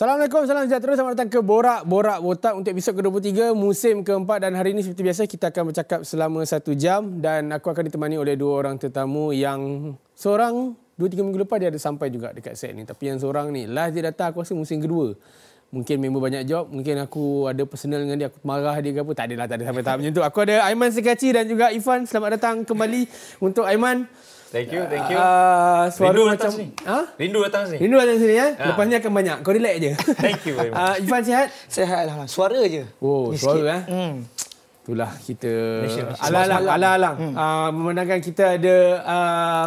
Assalamualaikum, salam sejahtera. Selamat datang ke Borak Borak Botak untuk episod ke-23 musim keempat. Dan hari ini seperti biasa kita akan bercakap selama satu jam. Dan aku akan ditemani oleh dua orang tetamu yang seorang dua tiga minggu lepas dia ada sampai juga dekat set ni. Tapi yang seorang ni last dia datang aku rasa musim kedua. Mungkin member banyak job mungkin aku ada personal dengan dia aku marah dia ke apa tak adalah tak ada sampai tahap macam tu. Aku ada Aiman Sekaci dan juga Ifan. Selamat datang kembali untuk Aiman Thank you, thank you. Uh, suara Rindu macam datang sini. ha? Rindu datang sini. Rindu datang sini ya. Ha. Lepas ni akan banyak. Kau relax je. Thank you very much. Uh, Ifan sihat? Sehat lah. Suara je. Oh, Ni suara sikit. eh. Hmm. Itulah kita alang-alang alang-alang. Hmm. Uh, memandangkan kita ada uh,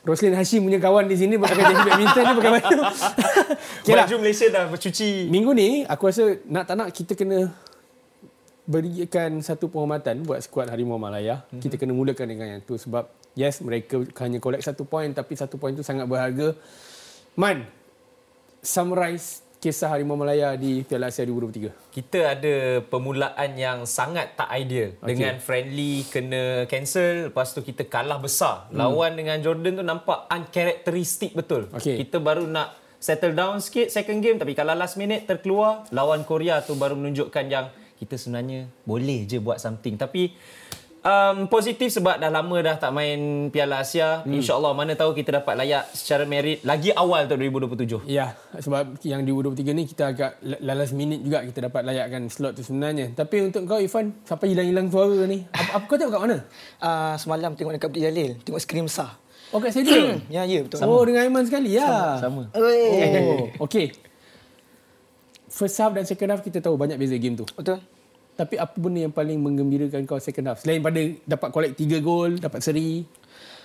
Roslin Hashim punya kawan di sini pakai jersey badminton ni pakai baju. okay lah. Baju Malaysia dah bercuci. Minggu ni aku rasa nak tak nak kita kena berikan satu penghormatan buat skuad Harimau Malaya. Mm-hmm. Kita kena mulakan dengan yang tu sebab yes mereka hanya collect satu point tapi satu point tu sangat berharga. Man, summarize kisah Harimau Malaya di Piala Asia 2023. Kita ada permulaan yang sangat tak ideal. Okay. Dengan friendly kena cancel. Lepas tu kita kalah besar. Hmm. Lawan dengan Jordan tu nampak uncharacteristic betul. Okay. Kita baru nak settle down sikit second game. Tapi kalau last minute terkeluar. Lawan Korea tu baru menunjukkan yang kita sebenarnya boleh je buat something. Tapi um, positif sebab dah lama dah tak main Piala Asia. Hmm. InsyaAllah mana tahu kita dapat layak secara merit lagi awal untuk 2027. Ya, sebab yang di U23 ni kita agak la- last minute juga kita dapat layakkan slot tu sebenarnya. Tapi untuk kau Ifan, siapa hilang-hilang suara ni? Apa, apa kau tengok kat mana? Uh, semalam tengok dekat Bukit Jalil. Tengok skrin besar. Oh kat stadium. ya, ya betul. oh dengan Aiman sekali ya. Sama. Oh, okey. First half dan second half kita tahu banyak beza game tu. Betul. Tapi apa benda yang paling menggembirakan kau second half? Selain pada dapat collect 3 gol, dapat seri.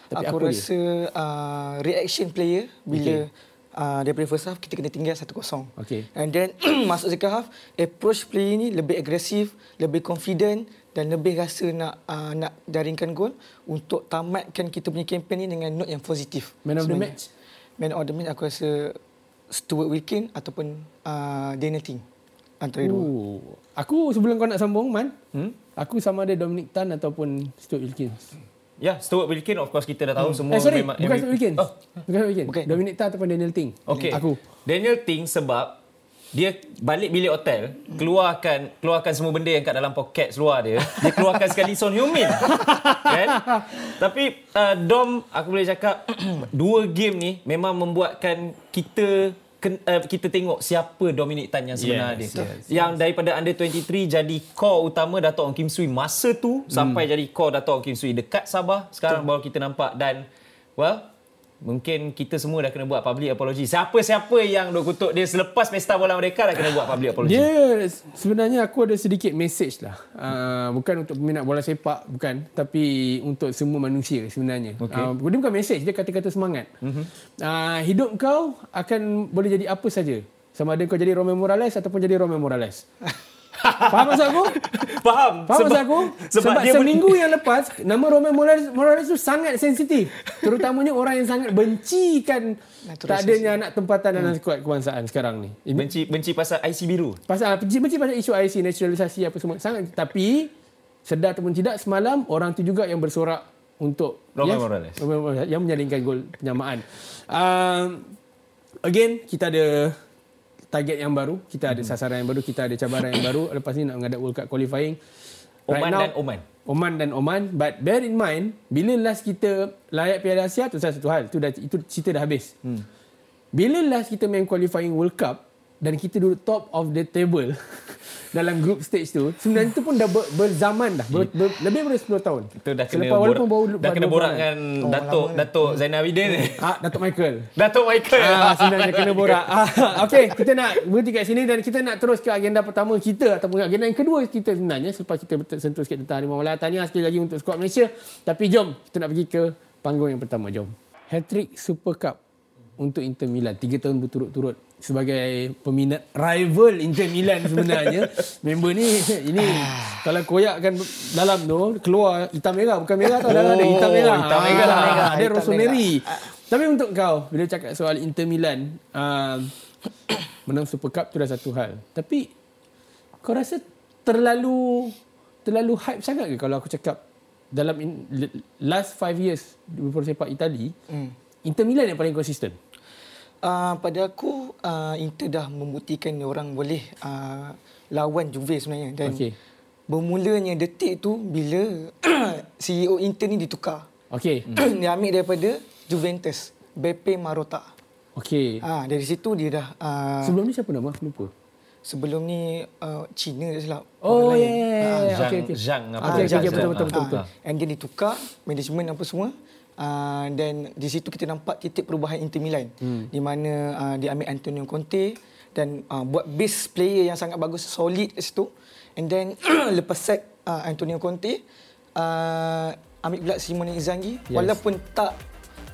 Tapi Aku rasa uh, reaction player bila uh, daripada first half kita kena tinggal 1-0. Okey. And then masuk second half, approach player ni lebih agresif, lebih confident dan lebih rasa nak uh, nak jaringkan gol untuk tamatkan kita punya kempen ni dengan note yang positif. Man of the sebenarnya. match? Man of the match aku rasa Stuart Wilkin ataupun uh, Daniel Ting. Antara dua. Oh. Aku sebelum kau nak sambung Man, hmm? aku sama ada Dominic Tan ataupun Stuart Wilkins. Ya, Stuart Wilkin of course kita dah tahu hmm. semua eh sorry, memang bukan Stuart Wilkins. Oh, Bukan Stuart Wilkins. Bukan. Dominic Tan ataupun Daniel Ting. okey. Aku. Daniel Ting sebab dia balik bilik hotel, keluarkan keluarkan semua benda yang kat dalam poket luar dia. Dia keluarkan sekali Son Heung-min. kan? Tapi uh, Dom aku boleh cakap dua game ni memang membuatkan kita ken- uh, kita tengok siapa Dominic Tan yang sebenar Yes, dia. yes, yang daripada under 23 jadi core utama Dato' Ong Kim Sui masa tu sampai jadi core Dato' Ong Kim Sui dekat Sabah sekarang baru kita nampak dan well mungkin kita semua dah kena buat public apology. Siapa-siapa yang duk kutuk dia selepas pesta bola mereka dah kena buat public apology. Dia sebenarnya aku ada sedikit message lah. Uh, bukan untuk peminat bola sepak, bukan. Tapi untuk semua manusia sebenarnya. Okey. Uh, dia bukan message, dia kata-kata semangat. Uh-huh. Uh, hidup kau akan boleh jadi apa saja. Sama ada kau jadi Romeo Morales ataupun jadi Romeo Morales. Faham maksud aku? Faham? Faham maksud aku? Sebab, Sebab dia seminggu yang lepas, nama Romeo Morales, Morales tu sangat sensitif. Terutamanya orang yang sangat bencikan tak adanya anak tempatan dalam skuad kebangsaan sekarang ni. benci benci pasal IC biru. Pasal benci, benci pasal isu IC naturalisasi apa semua sangat tapi sedar ataupun tidak semalam orang tu juga yang bersorak untuk Morales. Romeo Morales yang menyalingkan gol penyamaan. Um, again kita ada target yang baru, kita ada sasaran yang baru, kita ada cabaran yang baru. Lepas ni nak menghadap World Cup qualifying. Oman dan Oman. Oman dan Oman. But bear in mind, bila last kita layak Piala Asia, tu satu hal. Itu, dah, itu cerita dah habis. Hmm. Bila last kita main qualifying World Cup dan kita duduk top of the table dalam group stage tu, sebenarnya tu pun dah ber, berzaman dah. Ber, ber, lebih daripada 10 tahun. Itu dah kena Selepas walaupun borak, baru dah kena borak dengan Datuk Datuk Zainal Abidin ni. Ah, Datuk Michael. Datuk Michael. Ah, sebenarnya kena borak. Ah, Okey, kita nak berhenti kat sini dan kita nak terus ke agenda pertama kita ataupun agenda yang kedua kita sebenarnya selepas kita sentuh sikit tentang Harimau Malaya. Tahniah sekali lagi untuk skuad Malaysia. Tapi jom, kita nak pergi ke panggung yang pertama. Jom. Hat-trick Super Cup untuk Inter Milan. Tiga tahun berturut-turut sebagai peminat rival Inter Milan sebenarnya. Member ni, ini kalau koyakkan dalam tu, keluar hitam merah. Bukan merah tau, dalam ada hitam merah. hitam merah. Ah, Hitam Ada merah. rosemary. Tapi untuk kau, bila cakap soal Inter Milan, uh, menang Super Cup tu dah satu hal. Tapi kau rasa terlalu terlalu hype sangat ke kalau aku cakap dalam in, last five years di sepak Itali, hmm. Inter Milan yang paling konsisten. Uh, pada aku uh, Inter dah membuktikan orang boleh uh, lawan Juve sebenarnya dan Okey. bermulanya detik tu bila CEO Inter ni ditukar. Okey. dia ambil daripada Juventus, Beppe Marotta. Okey. Ah dari situ dia dah uh, Sebelum ni siapa nama? Aku lupa. sebelum ni uh, Cina tak silap. Oh, ya, ya, ya, Ah, ya. Zhang. Zhang apa? Betul, Zhang. betul, betul, Ah. betul. And dia ditukar management apa semua. Uh, dan di situ kita nampak titik perubahan Inter Milan hmm. di mana uh, dia ambil Antonio Conte dan uh, buat base player yang sangat bagus solid kat situ and then lepas sack uh, Antonio Conte uh, ambil pula Simone Inzaghi Yes. walaupun tak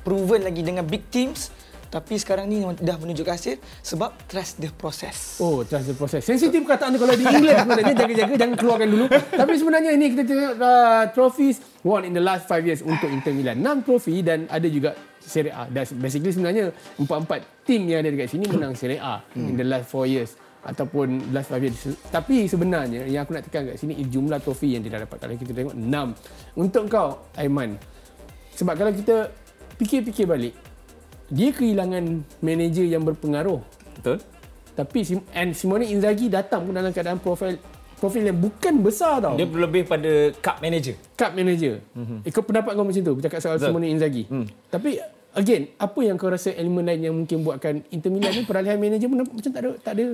proven lagi dengan big teams tapi sekarang ni dah menunjukkan hasil sebab trust the process. Oh, trust the process. Sensitif perkataan tu kalau di England sebenarnya jaga-jaga jangan keluarkan dulu. Tapi sebenarnya ini kita tengok uh, trophies won in the last 5 years untuk Inter Milan. 6 trofi dan ada juga Serie A. Dan basically sebenarnya empat-empat tim yang ada dekat sini menang Serie A in the last 4 years ataupun last 5 years. Tapi sebenarnya yang aku nak tekan kat sini jumlah trofi yang dia dah dapat. Kalau kita tengok 6. Untuk kau Aiman. Sebab kalau kita fikir-fikir balik dia kehilangan manager yang berpengaruh Betul? tapi and Simone Inzaghi datang pun dalam keadaan profil profil yang bukan besar tau. Dia lebih pada cup manager. cup manager. Mm-hmm. Ikut pendapat kau macam tu bercakap soal Betul. Simone Inzaghi. Hmm. Tapi again, apa yang kau rasa elemen lain yang mungkin buatkan Inter Milan ni peralihan manager pun macam tak ada tak ada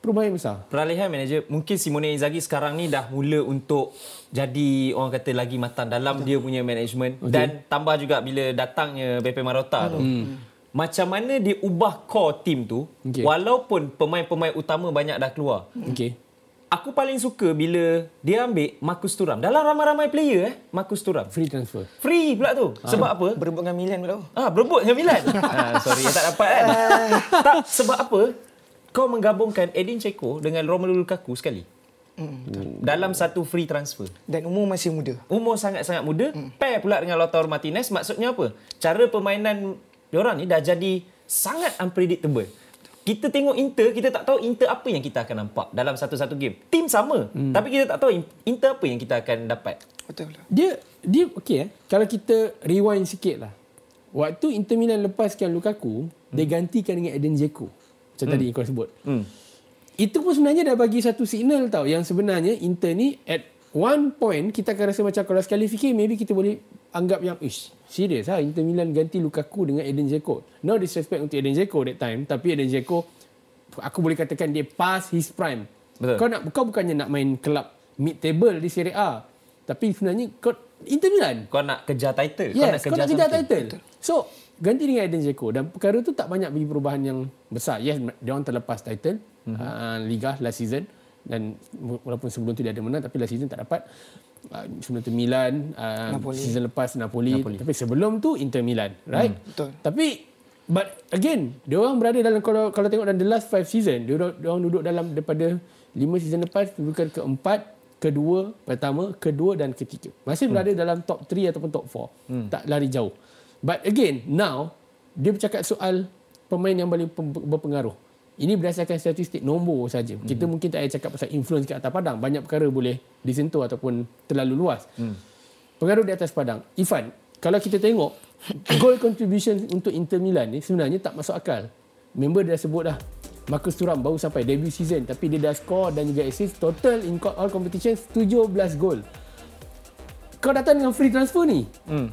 perubahan yang besar. Peralihan manager mungkin Simone Inzaghi sekarang ni dah mula untuk jadi orang kata lagi matang dalam dia punya management okay. dan tambah juga bila datangnya Beppe Marotta tu. Hmm. Macam mana dia ubah core team tu Okay. okay. walaupun pemain-pemain utama banyak dah keluar. Okey. Aku paling suka bila dia ambil Marcus Thuram. Dalam ramai-ramai player eh Marcus Thuram. Free transfer. Free pula tu. Sebab apa? Berebut dengan Milan pula. Ah, berebut dengan Milan. ah, sorry, tak dapat kan. tak, sebab apa? Kau menggabungkan Edin Dzeko dengan Romelu Lukaku sekali. Mm, Dalam satu free transfer. Dan umur masih muda. Umur sangat-sangat muda, pair pula dengan Lautaro Martinez. Maksudnya apa? Cara permainan diorang ni dah jadi sangat unpredictable. Kita tengok Inter, kita tak tahu Inter apa yang kita akan nampak dalam satu-satu game. Tim sama, hmm. tapi kita tak tahu Inter apa yang kita akan dapat. Betul lah. Dia dia okey eh. Kalau kita rewind sikit lah. Waktu Inter Milan lepaskan Lukaku, hmm. dia gantikan dengan Eden Dzeko. Macam hmm. tadi kau sebut. Hmm. Itu pun sebenarnya dah bagi satu signal tau yang sebenarnya Inter ni at one point kita akan rasa macam kalau sekali fikir maybe kita boleh anggap yang ish serius ha Inter Milan ganti Lukaku dengan Eden Dzeko. No disrespect untuk Eden Dzeko that time tapi Eden Dzeko aku boleh katakan dia past his prime. Betul. Kau nak kau bukannya nak main kelab mid table di Serie A. Tapi sebenarnya kau Inter Milan. Kau nak kejar title. Yes, kau nak kejar something. title. So, ganti dengan Eden Dzeko dan perkara tu tak banyak bagi perubahan yang besar. Yes, dia orang terlepas title Mhm. mm-hmm. uh, Liga last season dan walaupun sebelum tu dia ada menang tapi last season tak dapat. Uh, sebelum tu Milan, uh, Napoli. season lepas Napoli. Napoli. Tapi sebelum tu Inter Milan, right? Hmm, betul. Tapi but again, dia orang berada dalam kalau kalau tengok dalam the last five season, dia orang, dia orang duduk dalam daripada lima season lepas dudukan keempat, kedua, pertama, kedua dan ketiga. Masih Hmm. berada dalam top 3 ataupun top 4. Hmm. Tak lari jauh. But again, now dia bercakap soal pemain yang paling berpengaruh. Ini berdasarkan statistik nombor saja. Hmm. Kita mungkin tak payah cakap pasal influence kat atas padang. Banyak perkara boleh disentuh ataupun terlalu luas. Hmm. Pengaruh di atas padang. Ifan, kalau kita tengok goal contribution untuk Inter Milan ni sebenarnya tak masuk akal. Member dah sebut dah. Marcus Thuram baru sampai debut season tapi dia dah score dan juga assist total in all competitions 17 gol. Kau datang dengan free transfer ni. Hmm.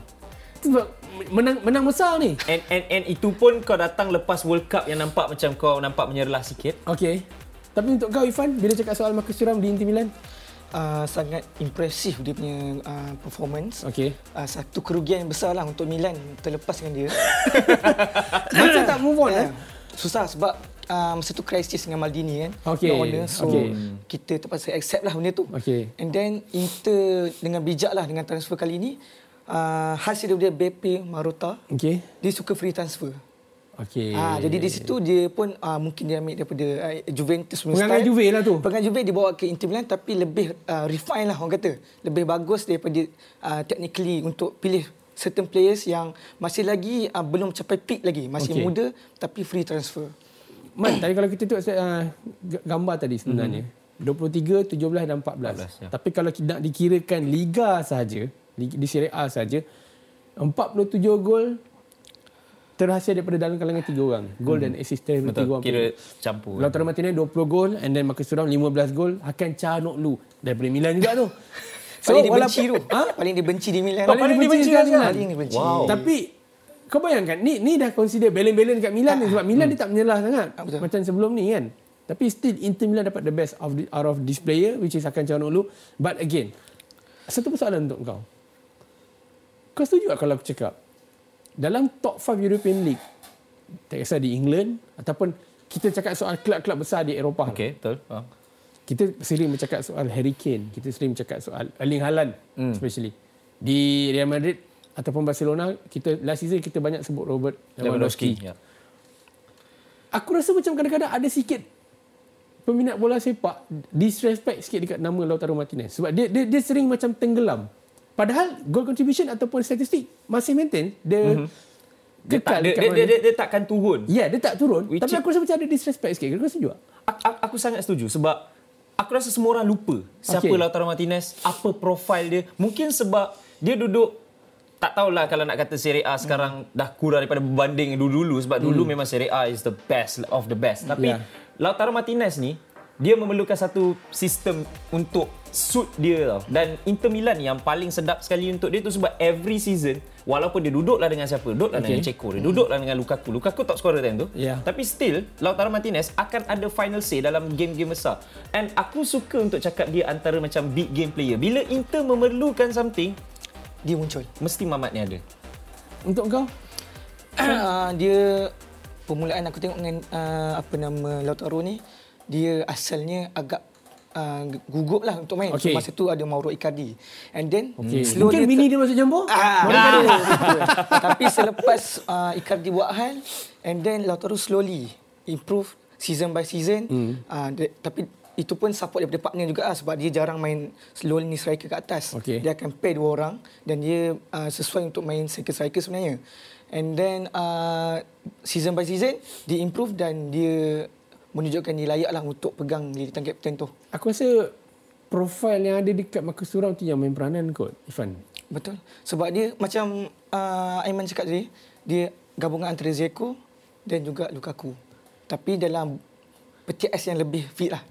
Sebab menang menang besar ni. And, and, and itu pun kau datang lepas World Cup yang nampak macam kau nampak menyerlah sikit. Okey. Tapi untuk kau Ifan bila cakap soal Marcus Thuram di Inter Milan? Uh, sangat impresif dia punya uh, performance. Okey. Uh, satu kerugian yang besar lah untuk Milan terlepas dengan dia. Macam tak move on eh. Ya. Susah sebab uh, masa tu krisis dengan Maldini kan. Okey, No owner. So okey. kita terpaksa accept lah benda tu. Okey. And then Inter dengan bijak lah dengan transfer kali ni. Uh, hasil daripada BP Marotta, Okey. dia suka free transfer. Okey. Ah, jadi di situ dia pun uh, mungkin dia ambil daripada uh, Juventus punya Pengangan. Juve lah tu. Pengangan Juve dibawa ke Inter Milan tapi lebih uh, refine lah orang kata. Lebih bagus daripada uh, technically untuk pilih certain players yang masih lagi uh, belum capai peak lagi. Masih Okey. muda tapi free transfer. Man, tadi kalau kita tengok uh, gambar tadi sebenarnya. Mm-hmm. 23, 17 dan 14. 14, ya. Tapi kalau kita nak dikirakan liga saja, di, di Serie A saja, 47 gol terhasil daripada dalam kalangan tiga orang. Gol dan assist daripada tiga Betul. orang. Kira campur. Lautaro Martinez 20 gol and then Marcus Thuram 15 gol. Hakan Calhanoglu daripada Milan juga tu. Paling dibenci tu. Ha? Paling dibenci di Milan. Paling dibenci sekali di Milan. Paling dibenci. Wow. Tapi kau bayangkan ni ni dah consider belen-belen kat Milan ni sebab Milan dia tak menyelah sangat Ah, betul. macam sebelum ni kan. Tapi still Inter Milan dapat the best of the, out of this player which is Hakan Calhanoglu. But again, satu persoalan untuk kau. Kau setuju tak kalau aku cakap dalam top 5 European League tak kisah di England ataupun kita cakap soal kelab-kelab besar di Eropah. Okey, betul. Ha. Kita sering bercakap soal Harry Kane, kita sering bercakap soal Erling Haaland Hmm. especially. Di Real Madrid ataupun Barcelona, kita last season kita banyak sebut Robert Lewandowski. Lewandowski. Ya. Aku rasa macam kadang-kadang ada sikit peminat bola sepak disrespect sikit dekat nama Lautaro Martinez sebab dia dia, dia sering macam tenggelam. Padahal goal contribution ataupun statistik masih maintain dia mm-hmm. Dia, tak, kekal dia, dekat dia, mana. dia, dia, dia takkan turun. Ya, dia tak turun. Which Tapi aku rasa macam ada disrespect sikit. Kau setuju tak? Aku, aku, aku sangat setuju sebab aku rasa semua orang lupa siapa okay. Lautaro Martinez, apa profil dia. Mungkin sebab dia duduk tak tahulah kalau nak kata Serie A sekarang dah kurang daripada berbanding dulu-dulu sebab dulu memang Serie A is the best of the best. Tapi Yeah. Lautaro Martinez ni dia memerlukan satu sistem untuk suit dia tau. Dan Inter Milan yang paling sedap sekali untuk dia tu sebab every season walaupun dia duduklah dengan siapa? Duduklah Okay. dengan Ceko, dia duduklah dengan Lukaku. Lukaku top scorer time tu. Yeah. Tapi still Lautaro Martinez akan ada final say dalam game-game besar. And aku suka untuk cakap dia antara macam big game player. Bila Inter memerlukan something, Dia muncul. mesti Mamat ni ada. Untuk kau? uh, dia permulaan aku tengok dengan uh, apa nama Lautaro ni dia asalnya agak uh, gugup lah untuk main. Okey. So, masa tu ada Mauro Icardi. And then Okay. slow Mungkin dia bini ter- dia masuk campur? Ah, Mana ah, ada? betul. Tapi selepas uh, Icardi buat hal and then Lautaro slowly improve season by season. Hmm. Uh, dia, tapi itu pun support daripada partner juga lah, sebab dia jarang main slowly striker kat atas. Okey. Dia akan pair dua orang dan dia uh, sesuai untuk main striker-striker sebenarnya. And then uh, season by season dia improve dan dia menunjukkan dia layak lah untuk pegang jilitan kapten tu. Aku rasa profil yang ada dekat Marcus Thuram tu yang main peranan kot, Ifan. Betul. Sebab dia macam uh, Aiman cakap tadi, dia gabungan antara Zeko dan juga Lukaku. Tapi dalam peti ais yang lebih fit lah.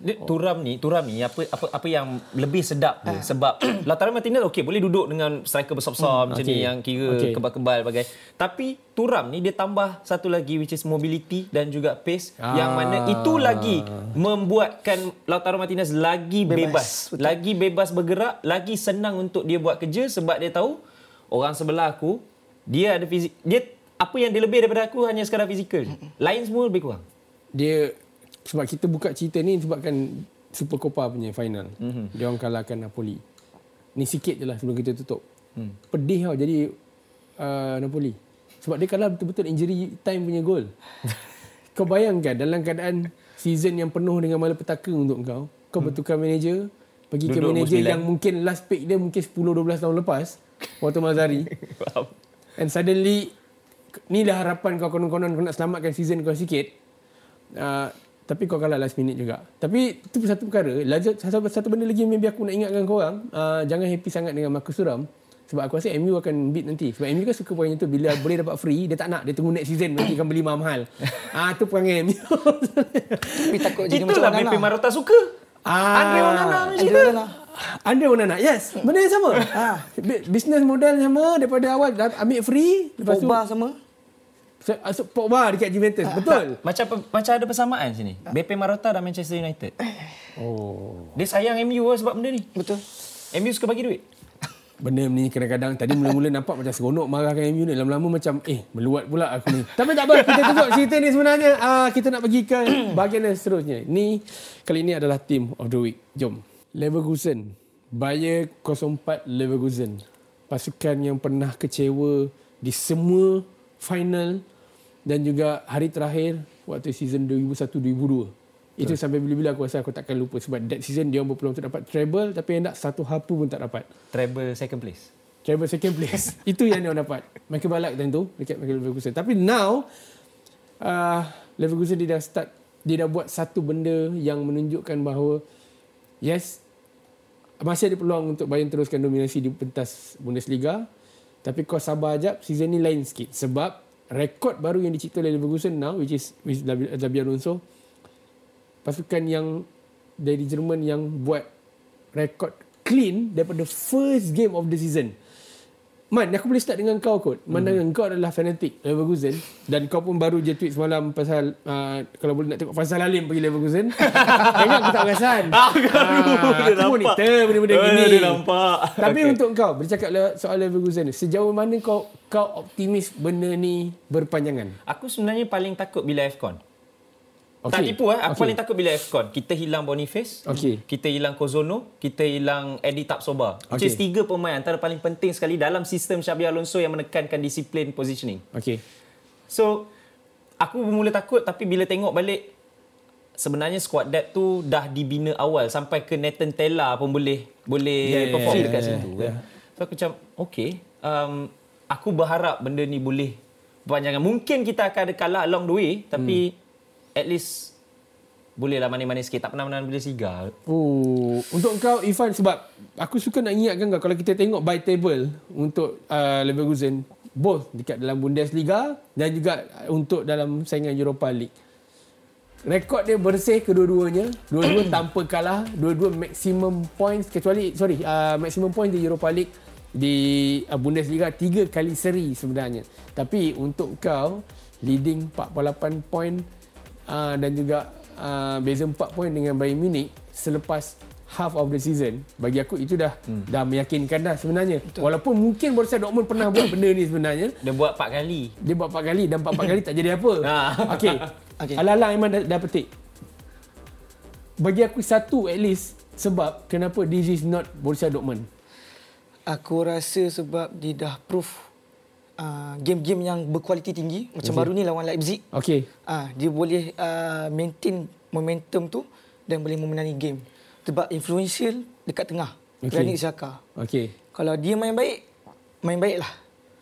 Dia, Turam ni, Turam ni apa apa apa yang lebih sedap dia sebab Lautaro Martinez okey boleh duduk dengan striker besar-besar hmm, macam okey. ni yang kira okay. kebal-kebal bagai. Tapi Turam ni dia tambah satu lagi which is mobility dan juga pace Ah. yang mana itu lagi membuatkan Lautaro Martinez lagi Bebas, bebas, betul. lagi bebas bergerak, lagi senang untuk dia buat kerja sebab dia tahu orang sebelah aku dia ada fizik dia apa yang dia lebih daripada aku hanya sekadar fizikal. Lain semua lebih kurang. Dia sebab kita buka cerita ni sebabkan Super Copa punya final. Mhm. Mm-hmm. Dia orang kalahkan Napoli. Ni sikit je lah sebelum kita tutup. Hmm. Pedih tau jadi uh, Napoli. Sebab dia kalah betul-betul injury time punya gol. kau bayangkan dalam keadaan season yang penuh dengan malapetaka untuk kau. Kau bertukar manager, pergi ke Duduk manager Musmilan. yang mungkin last pick dia mungkin 10-12 tahun lepas. Waktu Mazari. And suddenly ni lah harapan kau konon-konon kau nak selamatkan season kau sikit. Uh, tapi kau kalah last minute juga. Tapi itu satu perkara. Lagi- Satu, satu benda lagi yang maybe aku nak ingatkan kau orang. Uh, jangan happy sangat dengan Marcus Thuram. Sebab aku rasa MU akan beat nanti. Sebab MU kan suka perangai tu. Bila boleh dapat free, dia tak nak. Dia tunggu next season. Nanti akan beli mahal-mahal. Ah tu perangai MU. Tapi takut jadi macam Itulah Onana. BP Marotta suka. ah, Andre Onana macam Andre tu. Onana. Andre Onana. Yes. Benda yang sama. ah, bi- business model sama. Daripada awal dah ambil free. Lepas tu, Pogba sama. So, so, Pogba dekat Juventus. Betul. Macam macam ada persamaan sini. BP Marotta dan Manchester United. Oh. Dia sayang MU lah sebab benda ni. Betul. MU suka bagi duit. Benda ni kadang-kadang tadi mula-mula nampak macam seronok marahkan MU ni. Lama-lama macam eh meluat pula aku ni. Tapi tak apa, kita tutup cerita ni sebenarnya. Ah kita nak pergi ke bahagian yang seterusnya. Ni kali ini adalah team of the week. Jom. Leverkusen. Bayer 04 Leverkusen. Pasukan yang pernah kecewa di semua final dan juga hari terakhir waktu season 2001-2002. Itu sampai bila-bila aku rasa aku takkan lupa sebab that season dia berpeluang untuk dapat treble tapi yang tak satu hapu pun tak dapat. Treble second place. Treble second place. Itu yang dia dapat. Michael Ballack time tu dekat Michael Leverkusen. Tapi now uh, Leverkusen dia dah start dia dah buat satu benda yang menunjukkan bahawa yes masih ada peluang untuk Bayern teruskan dominasi di pentas Bundesliga tapi kau sabar jap season ni lain sikit sebab rekod baru yang dicipta oleh Leverkusen now which is with Xabi Xabi Alonso pasukan yang dari Jerman yang buat rekod clean daripada first game of the season. Man, aku boleh start dengan kau kot. Mana hmm. kau adalah fanatik Leverkusen dan kau pun baru je tweet semalam pasal uh, kalau boleh nak tengok Faisal Alim pergi Leverkusen. Ingat aku tak perasan. Aku Ah, dia aku nampak. monitor benda-benda Oh, gini. dia nampak. Tapi Okey. untuk kau bercakap soal Leverkusen ni, sejauh mana kau kau optimis benda ni berpanjangan? Aku sebenarnya paling takut bila AFCON. Okay. Tak tipu eh. Okay. Aku paling takut bila AFCON. Kita hilang Boniface. Okey. Kita hilang Kozono. Kita hilang Eddie Tapsoba. Okay. Which is tiga pemain antara paling penting sekali dalam sistem Xabi Alonso yang menekankan disiplin positioning. Okey. So, aku bermula takut tapi bila tengok balik sebenarnya squad depth tu dah dibina awal sampai ke Nathan Tella pun boleh boleh Yeah, yeah, perform yeah, dekat yeah, situ yeah. kan. So aku macam okay, um, aku berharap benda ni boleh berpanjangan. Mungkin kita akan ada kalah along the way tapi Hmm. At least bolehlah manis-manis sikit. Tak pernah menang Bundesliga. Oh, untuk kau Ifan sebab aku suka nak ingatkan kau kalau kita tengok by table untuk uh, Leverkusen both dekat dalam Bundesliga dan juga untuk dalam saingan Europa League. Rekod dia bersih kedua-duanya, dua-dua tanpa kalah, dua-dua maximum points kecuali sorry, uh, maximum points di Europa League di uh, Bundesliga tiga kali seri sebenarnya. Tapi untuk kau leading 48 point uh, dan juga uh, beza 4 point dengan Bayern Munich selepas half of the season bagi aku itu dah hmm. dah meyakinkan dah sebenarnya Betul. walaupun mungkin Borussia Dortmund pernah buat benda ni sebenarnya Dia buat 4 kali. dia buat 4 kali dan 4 kali tak jadi apa Ah. okey Okey. ala-ala Aiman dah, dah petik bagi aku satu at least sebab kenapa this is not Borussia Dortmund Aku rasa sebab dia dah proof uh, game-game yang berkualiti tinggi macam baru ni lawan Leipzig. okey Ah, dia boleh uh, maintain momentum tu dan boleh memenangi game. Sebab influential dekat tengah. Okey. Okay. Granit Xhaka. okey Kalau dia main baik, main baiklah.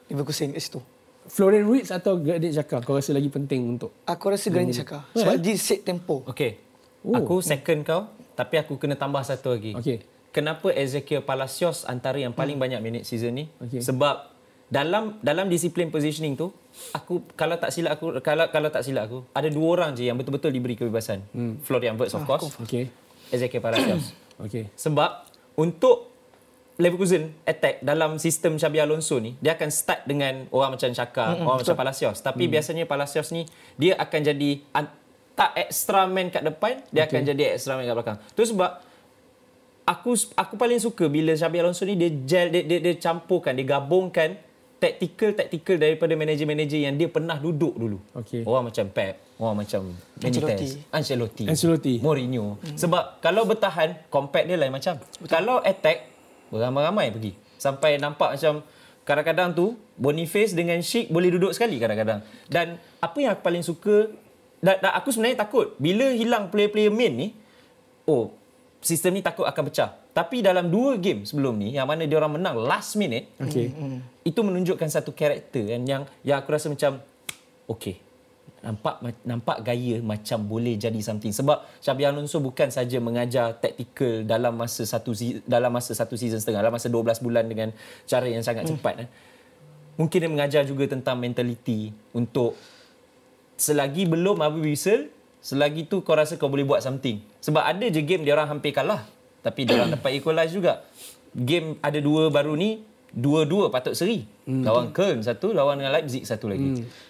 Leverkusen kat situ. Florian Wirtz atau Granit Xhaka kau rasa lagi penting untuk Aku rasa Granit Xhaka. Sebab dia set tempo. Okay. Oh. Aku second kau tapi aku kena tambah satu lagi. Okey. Kenapa Ezekiel Palacios antara yang paling banyak minit season ni? Okey. Sebab dalam dalam disiplin positioning tu aku kalau tak silap aku kalau kalau tak silap aku ada dua orang je yang betul-betul diberi kebebasan. Hmm. Florian Wirtz of course. okey Ezekiel Palacios. okey Sebab untuk Leverkusen attack dalam sistem Xabi Alonso ni dia akan start dengan orang macam Xhaka, mm-hmm, orang macam Palacios. Tapi mm. biasanya Palacios ni dia akan jadi an- tak extra man kat depan, dia okay. akan jadi extra man kat belakang. Tu sebab aku aku paling suka bila Xabi Alonso ni dia gel dia, dia, dia campurkan, dia gabungkan tactical-tactical daripada manager-manager yang dia pernah duduk dulu. Okey. Orang macam Pep, orang macam Benitez, Ancelotti, Ancelotti. Mourinho. Hmm. Sebab kalau bertahan, compact dia lain macam. Betul. Kalau attack, beramai-ramai pergi. Sampai nampak macam kadang-kadang tu Boniface dengan Sheik boleh duduk sekali kadang-kadang. Dan apa yang aku paling suka dan, dan aku sebenarnya takut bila hilang player-player main ni, oh, sistem ni takut akan pecah. Tapi dalam dua game sebelum ni yang mana dia orang menang last minute, okey. Itu menunjukkan satu karakter kan yang yang aku rasa macam okey nampak nampak gaya macam boleh jadi something. Sebab Xabi Alonso bukan saja mengajar taktikal dalam masa satu dalam masa satu season setengah dalam masa 12 bulan dengan cara yang sangat cepat eh. mungkin dia mengajar juga tentang mentality untuk selagi belum Abu whistle selagi tu kau rasa kau boleh buat something. Sebab ada je game dia orang hampir kalah tapi dia orang dapat equalize juga game ada dua baru ni dua-dua patut seri hmm. lawan Köln satu lawan dengan Leipzig satu lagi hmm.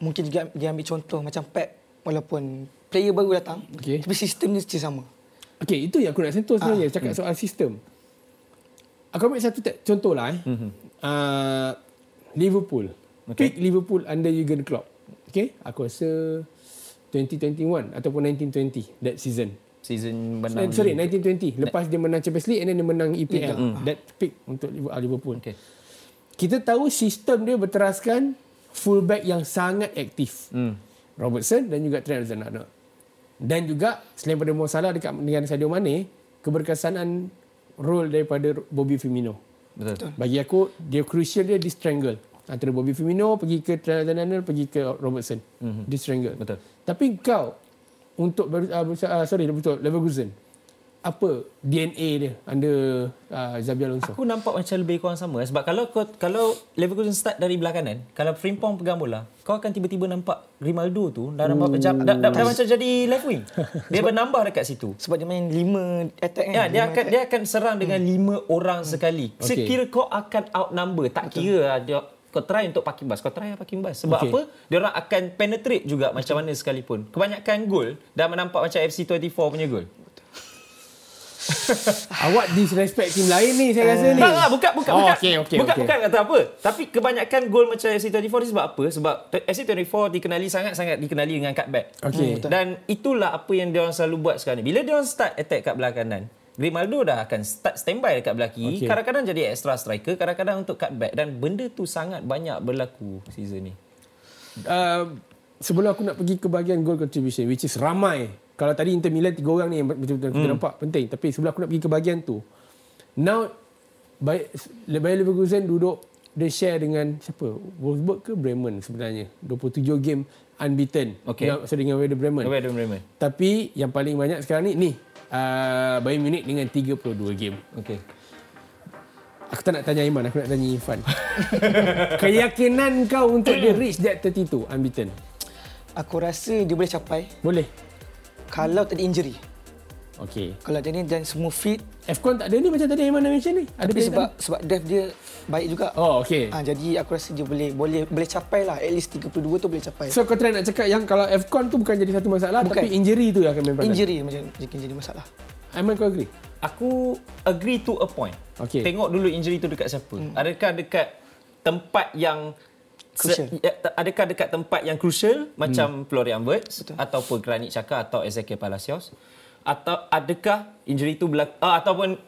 Mungkin juga dia ambil contoh macam Pep. Walaupun player baru datang. Okey. Tapi sistem dia sama. Okey, itu yang aku nak sentuh sebenarnya ah, cakap hmm. soal sistem. Aku ambil satu te- contoh lah eh. Mm-hmm. Uh, Liverpool. Okay. Pick Liverpool under Jurgen Klopp. Okay, aku rasa 2021 ataupun 1920 that season. Season Eh, menang sorry, 1920. Lepas dia menang Champions League and then dia menang EPL. Mm. That pick untuk Liverpool- Liverpool. okay. Kita tahu sistem dia berteraskan fullback yang sangat aktif. hmm. Robertson dan juga Trent Alexander-Arnold. Dan juga selain pada Mo Salah dekat dengan Sadio Mane, keberkesanan role daripada Bobby Firmino. betul Bagi aku dia crucial dia di strangle antara Bobby Firmino pergi ke Trent Alexander-Arnold pergi ke Robertson. Mm-hmm. Di strangle. Betul. Tapi kau untuk uh, uh, sorry betul Leverkusen. apa DNA dia under uh, Xabi Alonso? Aku nampak macam lebih kurang sama sebab kalau kau kalau Leverkusen start dari belah kanan, kalau Frimpong pegang bola, kau akan tiba-tiba nampak Grimaldo tu dah nampak macam dah, dah, dah macam jadi left wing. Dia berambah dekat situ. Sebab dia main lima attack kan. Ya, dia akan attack. dia akan serang dengan lima orang sekali. Okey. Sekira kau akan outnumber, tak kira lah dia kau try untuk parking bus. Kau try lah parking bus. Sebab Okey. apa? Dia orang akan penetrate juga macam mana sekalipun. Kebanyakan gol dah menampak macam FC24 punya gol. Awak disrespect tim lain ni saya rasa ni. Tak, tak, bukan, bukan, Oh, bukan. okey, okey, bukan, okey. bukan kata apa. Tapi kebanyakan gol macam FC24 ni sebab apa? Sebab FC24 dikenali sangat-sangat dikenali dengan cutback. Okey. Hmm, Dan itulah apa yang dia orang selalu buat sekarang ni. Bila dia orang start attack kat belah kanan, Grimaldo dah akan start standby dekat belah kiri. Okey. Kadang-kadang jadi extra striker, kadang-kadang untuk cutback. Dan benda tu sangat banyak berlaku season ni. Uh, sebelum aku nak pergi ke bahagian goal contribution which is ramai. Kalau tadi Inter Milan tiga orang ni yang betul-betul kita nampak penting. Tapi sebelum aku nak pergi ke bahagian tu. Now baik Bayer Leverkusen duduk dia share dengan siapa? Wolfsburg ke Bremen sebenarnya. 27 game unbeaten. Okey. Dengan, so dengan Werder Bremen. Werder Bremen. Tapi yang paling banyak sekarang ni ni uh, Bayern Munich dengan 32 game. Okay. Aku tak nak tanya Iman, aku nak tanya Irfan. Keyakinan kau untuk dia reach that 32 unbeaten? Aku rasa dia boleh capai Boleh? kalau tak ada injury. Okey. Kalau dia ni dan semua fit Afcon tak ada ni macam tadi Iman dah mention ni. Ada tapi sebab sebab depth dia baik juga. tak? Oh, okey. Ah jadi aku rasa dia boleh boleh boleh capai lah at least 32 tu boleh capai. So kau try nak cakap yang kalau Afcon tu bukan jadi satu masalah Bukan. tapi injury tu yang akan main injury macam jadi jadi masalah. Iman kau agree? Aku agree to a point. Okey. Tengok dulu injury tu dekat siapa. Hmm. Adakah dekat tempat yang Crucial. Se, ya, adakah dekat tempat yang crucial hmm. macam Florian Wirtz ataupun Granit Xhaka atau Ezekiel Palacios atau adakah injury tu berlaku uh, ataupun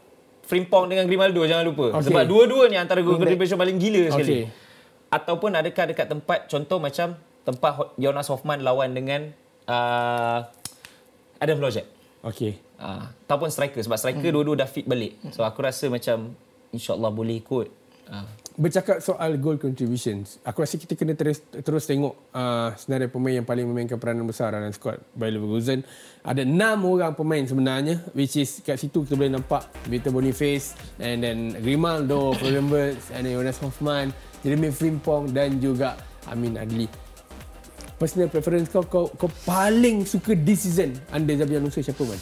Frimpong dengan Grimaldo jangan lupa. Okey. Sebab dua-dua ni antara Wingback. contribution paling gila sekali. Okey. Ataupun adakah dekat tempat contoh macam tempat Jonas Hoffman lawan dengan uh, Adam Vlojek. Okey. Uh, ataupun striker sebab striker hmm. dua-dua dah fit balik. So aku rasa macam insya-Allah boleh ikut. Uh, Bercakap soal goal contributions, aku rasa kita kena terus terus tengok uh, senarai pemain yang paling memainkan peranan besar dalam skuad Bayer Leverkusen. Ada enam orang pemain sebenarnya which is kat situ kita boleh nampak Victor Boniface and then Grimaldo, Florian Wirtz and then Jonas Hoffman, Jeremy Frimpong dan juga Amin Adli. Personal preference kau, kau, kau paling suka this season under Xabi Alonso siapa man?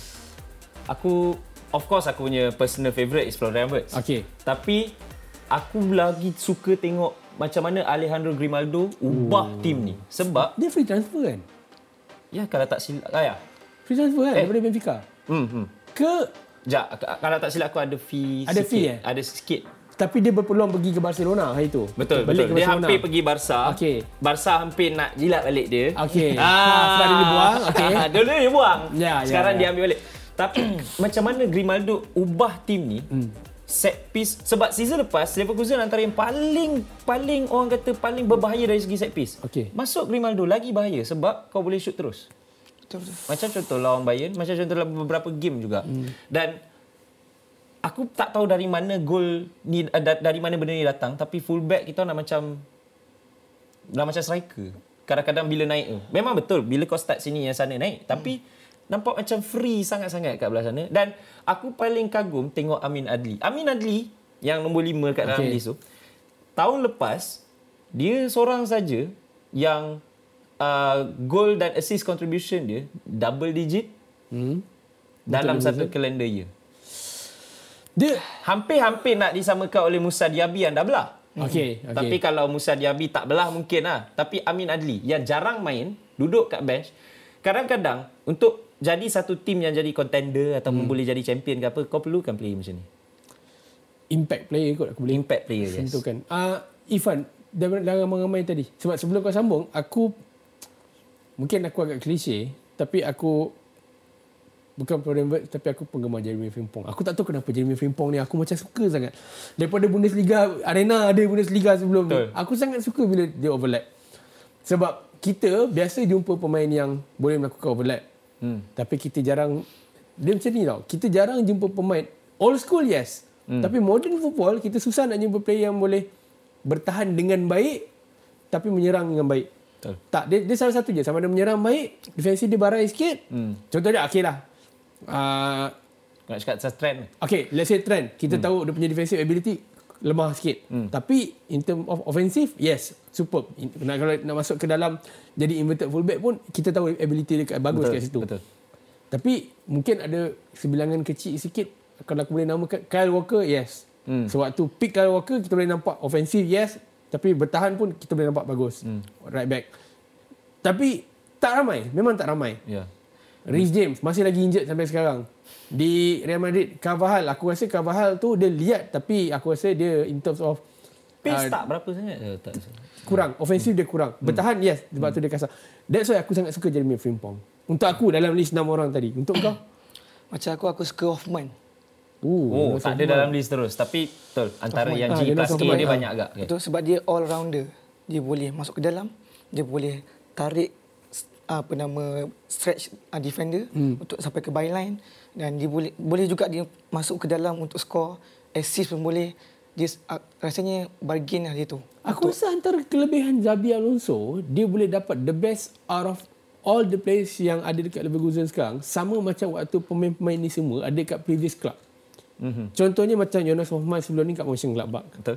aku of course aku punya personal favourite is Florian Wirtz. Okay. Tapi aku lagi suka tengok macam mana Alejandro Grimaldo ubah tim ni. Sebab Dia free transfer kan? ya kalau tak silap ah, ya. Free transfer kan Eh. daripada Benfica? Hmm, hmm. Ke k- kalau tak silap aku ada fee Ada sikit. fee, eh? Ada sikit. tapi dia berpeluang pergi ke Barcelona hari tu. Betul, Balik betul. ke Dia hampir pergi Barca. Okey. Barca hampir nak jilat balik dia. Okey. Ah, sebab dia dibuang. Okey. Dulu dia buang. Ya, ya, Sekarang ya. dia ambil balik. Tapi macam mana Grimaldo ubah tim ni? Hmm. Set piece sebab season lepas Leverkusen antara yang paling paling orang kata paling berbahaya dari segi set piece. Okey. Masuk Grimaldo lagi bahaya sebab kau boleh shoot terus. Betul betul. Macam contoh lawan Bayern, macam contoh dalam beberapa game juga. Hmm. Dan aku tak tahu dari mana gol ni uh, da- dari mana benda ni datang tapi fullback kita nak macam dah macam striker. Kadang-kadang bila naik tu. Memang betul bila kau start sini yang sana naik tapi nampak macam free sangat-sangat kat belah sana dan aku paling kagum tengok Amin Adli. Amin Adli yang nombor 5 kat dalam Okey. list tu. Tahun lepas dia seorang saja yang uh, goal dan assist contribution dia double digit Hmm. dalam satu calendar year. Dia Hampir-hampir nak disamakan oleh Musa Diaby yang dah belah. Okey, okey. Tapi kalau Musa Diaby tak belah mungkin lah. Tapi Amin Adli yang jarang main, duduk kat bench, kadang-kadang untuk jadi satu tim yang jadi contender ataupun boleh jadi champion ke apa, kau perlukan player macam ni. impact player kot aku boleh Impact player, yes. sentuhkan. Ah uh, Ifan dalam dalam ramai tadi. Sebab sebelum kau sambung, aku mungkin aku agak klise tapi aku bukan Wirtz tapi aku penggemar Jeremy Frimpong. Aku tak tahu kenapa Jeremy Frimpong ni aku macam suka sangat. Daripada Bundesliga Arena ada Bundesliga sebelum Betul. tu. Aku sangat suka bila dia overlap. Sebab kita biasa jumpa pemain yang boleh melakukan overlap. Hmm. Tapi kita jarang dia macam ni tau. Kita jarang jumpa pemain old school yes. Hmm. Tapi modern football kita susah nak jumpa player yang boleh bertahan dengan baik tapi menyerang dengan baik. Betul. Tak, dia, dia salah satu je. Sama ada menyerang baik, defensif dia barai sikit. Hmm. Contoh dia, okey lah. Uh, Nak cakap pasal trend. Okay, let's say trend. Kita hmm. tahu dia punya defensive ability lemah sikit. Hmm. Tapi in term of offensive, yes, superb. Nak, kalau nak masuk ke dalam jadi inverted fullback pun, kita tahu ability dia bagus Betul, kat situ. betul. Tapi mungkin ada sebilangan kecil sikit. Kalau aku boleh namakan Kyle Walker, yes. Hmm. So waktu pick Kyle Walker, kita boleh nampak offensive, yes. Tapi bertahan pun kita boleh nampak bagus. Hmm. Right back. Tapi tak ramai. Memang tak ramai. Ya. Reece James masih lagi injured sampai sekarang. Di Real Madrid, Carvajal, aku rasa Carvajal tu dia lihat tapi aku rasa dia in terms of Pace Ah, tak berapa sangat. Eh, tak. kurang. Ofensif dia kurang. Bertahan, yes. Sebab tu dia kasar. That's why aku sangat suka Jeremy Frimpong. Untuk aku dalam list 6 orang tadi. Untuk kau? Macam aku, aku suka Hoffman. Oh, tak ada dalam list terus. Tapi betul. Antara yang Ah, G dia plus A sama dia ah. banyak agak. Okay. Betul sebab dia all rounder. Dia boleh masuk ke dalam, dia boleh tarik apa nama stretch uh, defender hmm. untuk sampai ke byline dan dia boleh boleh juga dia masuk ke dalam untuk score, assist pun boleh. Dia uh, rasanya bargain lah dia tu. Aku rasa antara kelebihan Zabi Alonso, dia boleh dapat the best out of all the players yang ada dekat Leverkusen sekarang. Sama macam waktu pemain-pemain ni semua ada dekat previous club. Mm-hmm. Contohnya macam Jonas Hoffman sebelum ni kat Mönchengladbach. Betul.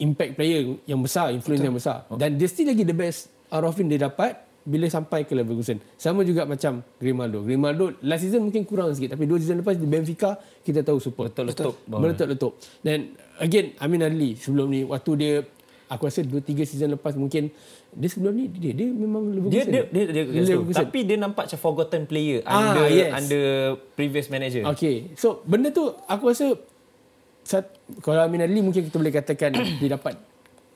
Impact player yang besar, influence yang besar. Dan dia still lagi the best out of him dia dapat bila sampai ke Leverkusen. Sama juga macam Grimaldo. Grimaldo last season mungkin kurang sikit tapi dua season lepas di Benfica kita tahu super. Betul letup. Meletup-letup. Dan again Amin Adli sebelum ni waktu dia aku rasa 2 3 season lepas mungkin dia sebelum ni dia dia memang Dia Leverkusen. dia dia, dia, dia Leverkusen. tapi dia nampak macam forgotten player Ah, under yes. under previous manager. Okay. So benda tu aku rasa kalau Amin Adli mungkin kita boleh katakan dia dapat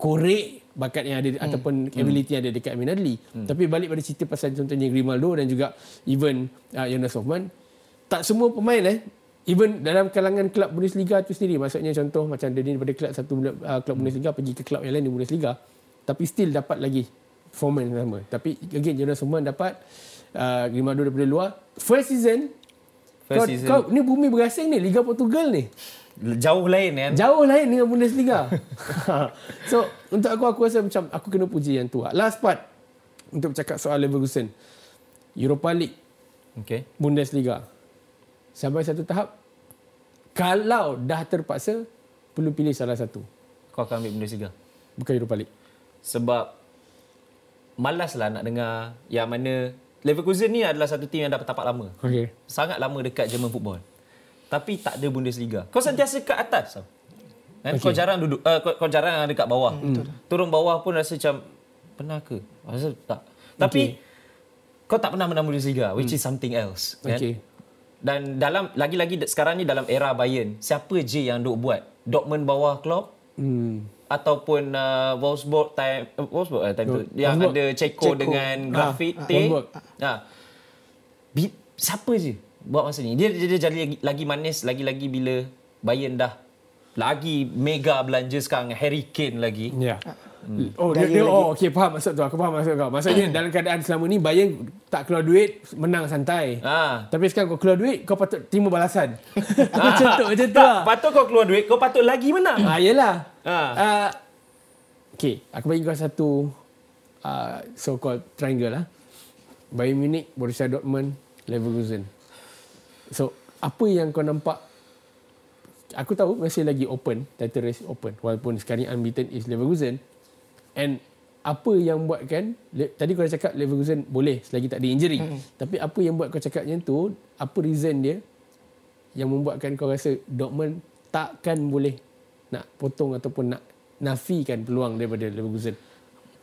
korek bakat yang ada hmm. ataupun ability yang ada dekat Amin Adli. Hmm. Tapi balik pada cerita pasal contohnya Grimaldo dan juga even uh, Jonas Hoffman, tak semua pemain eh even dalam kalangan kelab Bundesliga tu sendiri maksudnya contoh macam dia daripada kelab satu uh, kelab Bundesliga pergi ke kelab yang lain di Bundesliga tapi still dapat lagi performance yang sama. Tapi again Jonas Hoffman dapat uh, Grimaldo daripada luar first season First kau, season. kau ni bumi berasing ni Liga Portugal ni. Jauh lain kan. Jauh lain dengan Bundesliga. so untuk aku aku rasa macam aku kena puji yang tu. Last part untuk bercakap soal Leverkusen. Europa League, Okay. Bundesliga. Sampai satu tahap kalau dah terpaksa perlu pilih salah satu. Kau akan ambil Bundesliga. Bukan Europa League. Sebab malas lah nak dengar yang mana Leverkusen ni adalah satu tim yang dah bertapak lama. Okay. Sangat lama dekat German football. Tapi tak ada Bundesliga. Kau sentiasa kat atas. Kan? Okay. Kau jarang duduk uh, kau, kau jarang ada kat bawah. Hmm. Turun bawah pun rasa macam pernah ke? Rasa tak. Tapi kau tak pernah menang Bundesliga which is something else. Kan? Okay. Dan dalam lagi-lagi sekarang ni dalam era Bayern, siapa je yang duk buat? Dortmund bawah Klopp Hmm. ataupun uh, Wolfsburg time uh, Wolfsburg uh, time tu yang Wolfsburg. ada Ceko Ceko. dengan Ah, ah, T. Wolfsburg. Ha. Bi, siapa je buat masa ni? Dia dia, dia jadi lagi, lagi manis lagi-lagi bila Bayern dah lagi mega belanja sekarang Harry Kane lagi. Ya. Hmm. Oh, dia, dia, oh, okay, faham maksud tu. Aku faham maksud kau. Maksudnya dalam keadaan selama ni Bayern tak keluar duit, menang santai. Ha. Tapi sekarang kau keluar duit, kau patut terima balasan. macam tu, macam tu Tak, lah. patut kau keluar duit, kau patut lagi menang. Ah, yelah. Ah. Uh, okay, aku bagi kau satu uh, so-called triangle lah. Bayern Munich, Borussia Dortmund, Leverkusen. So, apa yang kau nampak Aku tahu masih lagi open, title race open. Walaupun sekarang unbeaten is Leverkusen. And apa yang buatkan, le- tadi kau dah cakap Leverkusen boleh selagi tak ada injury. Mm. Tapi apa yang buat kau cakap macam tu, apa reason dia yang membuatkan kau rasa Dortmund takkan boleh nak potong ataupun nak nafikan peluang daripada Leverkusen.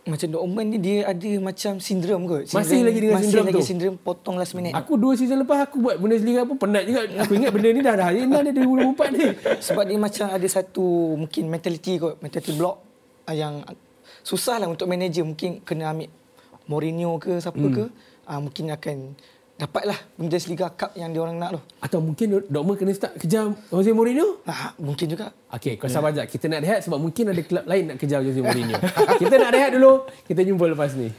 Macam Dortmund ni dia ada macam sindrom kot. Masih lagi dengan masih sindrom lagi tu? sindrom potong last minute. Aku dua season lepas aku buat Bundesliga pun penat juga. Aku ingat benda ni dah dah hari dah dia 2024 ni. Sebab dia macam ada satu mungkin mentality kot, mentality block ah, yang susah lah untuk manager mungkin kena ambil Mourinho ke siapa hmm. ke uh, mungkin akan dapatlah Bundesliga Cup yang diorang nak tu. Atau mungkin Dortmund kena start kejar Jose Mourinho? Ah, mungkin juga. Okey, kau sabar sekejap. Kita nak rehat sebab mungkin ada kelab lain nak kejar Jose Mourinho. kita nak rehat dulu. Kita jumpa lepas ni.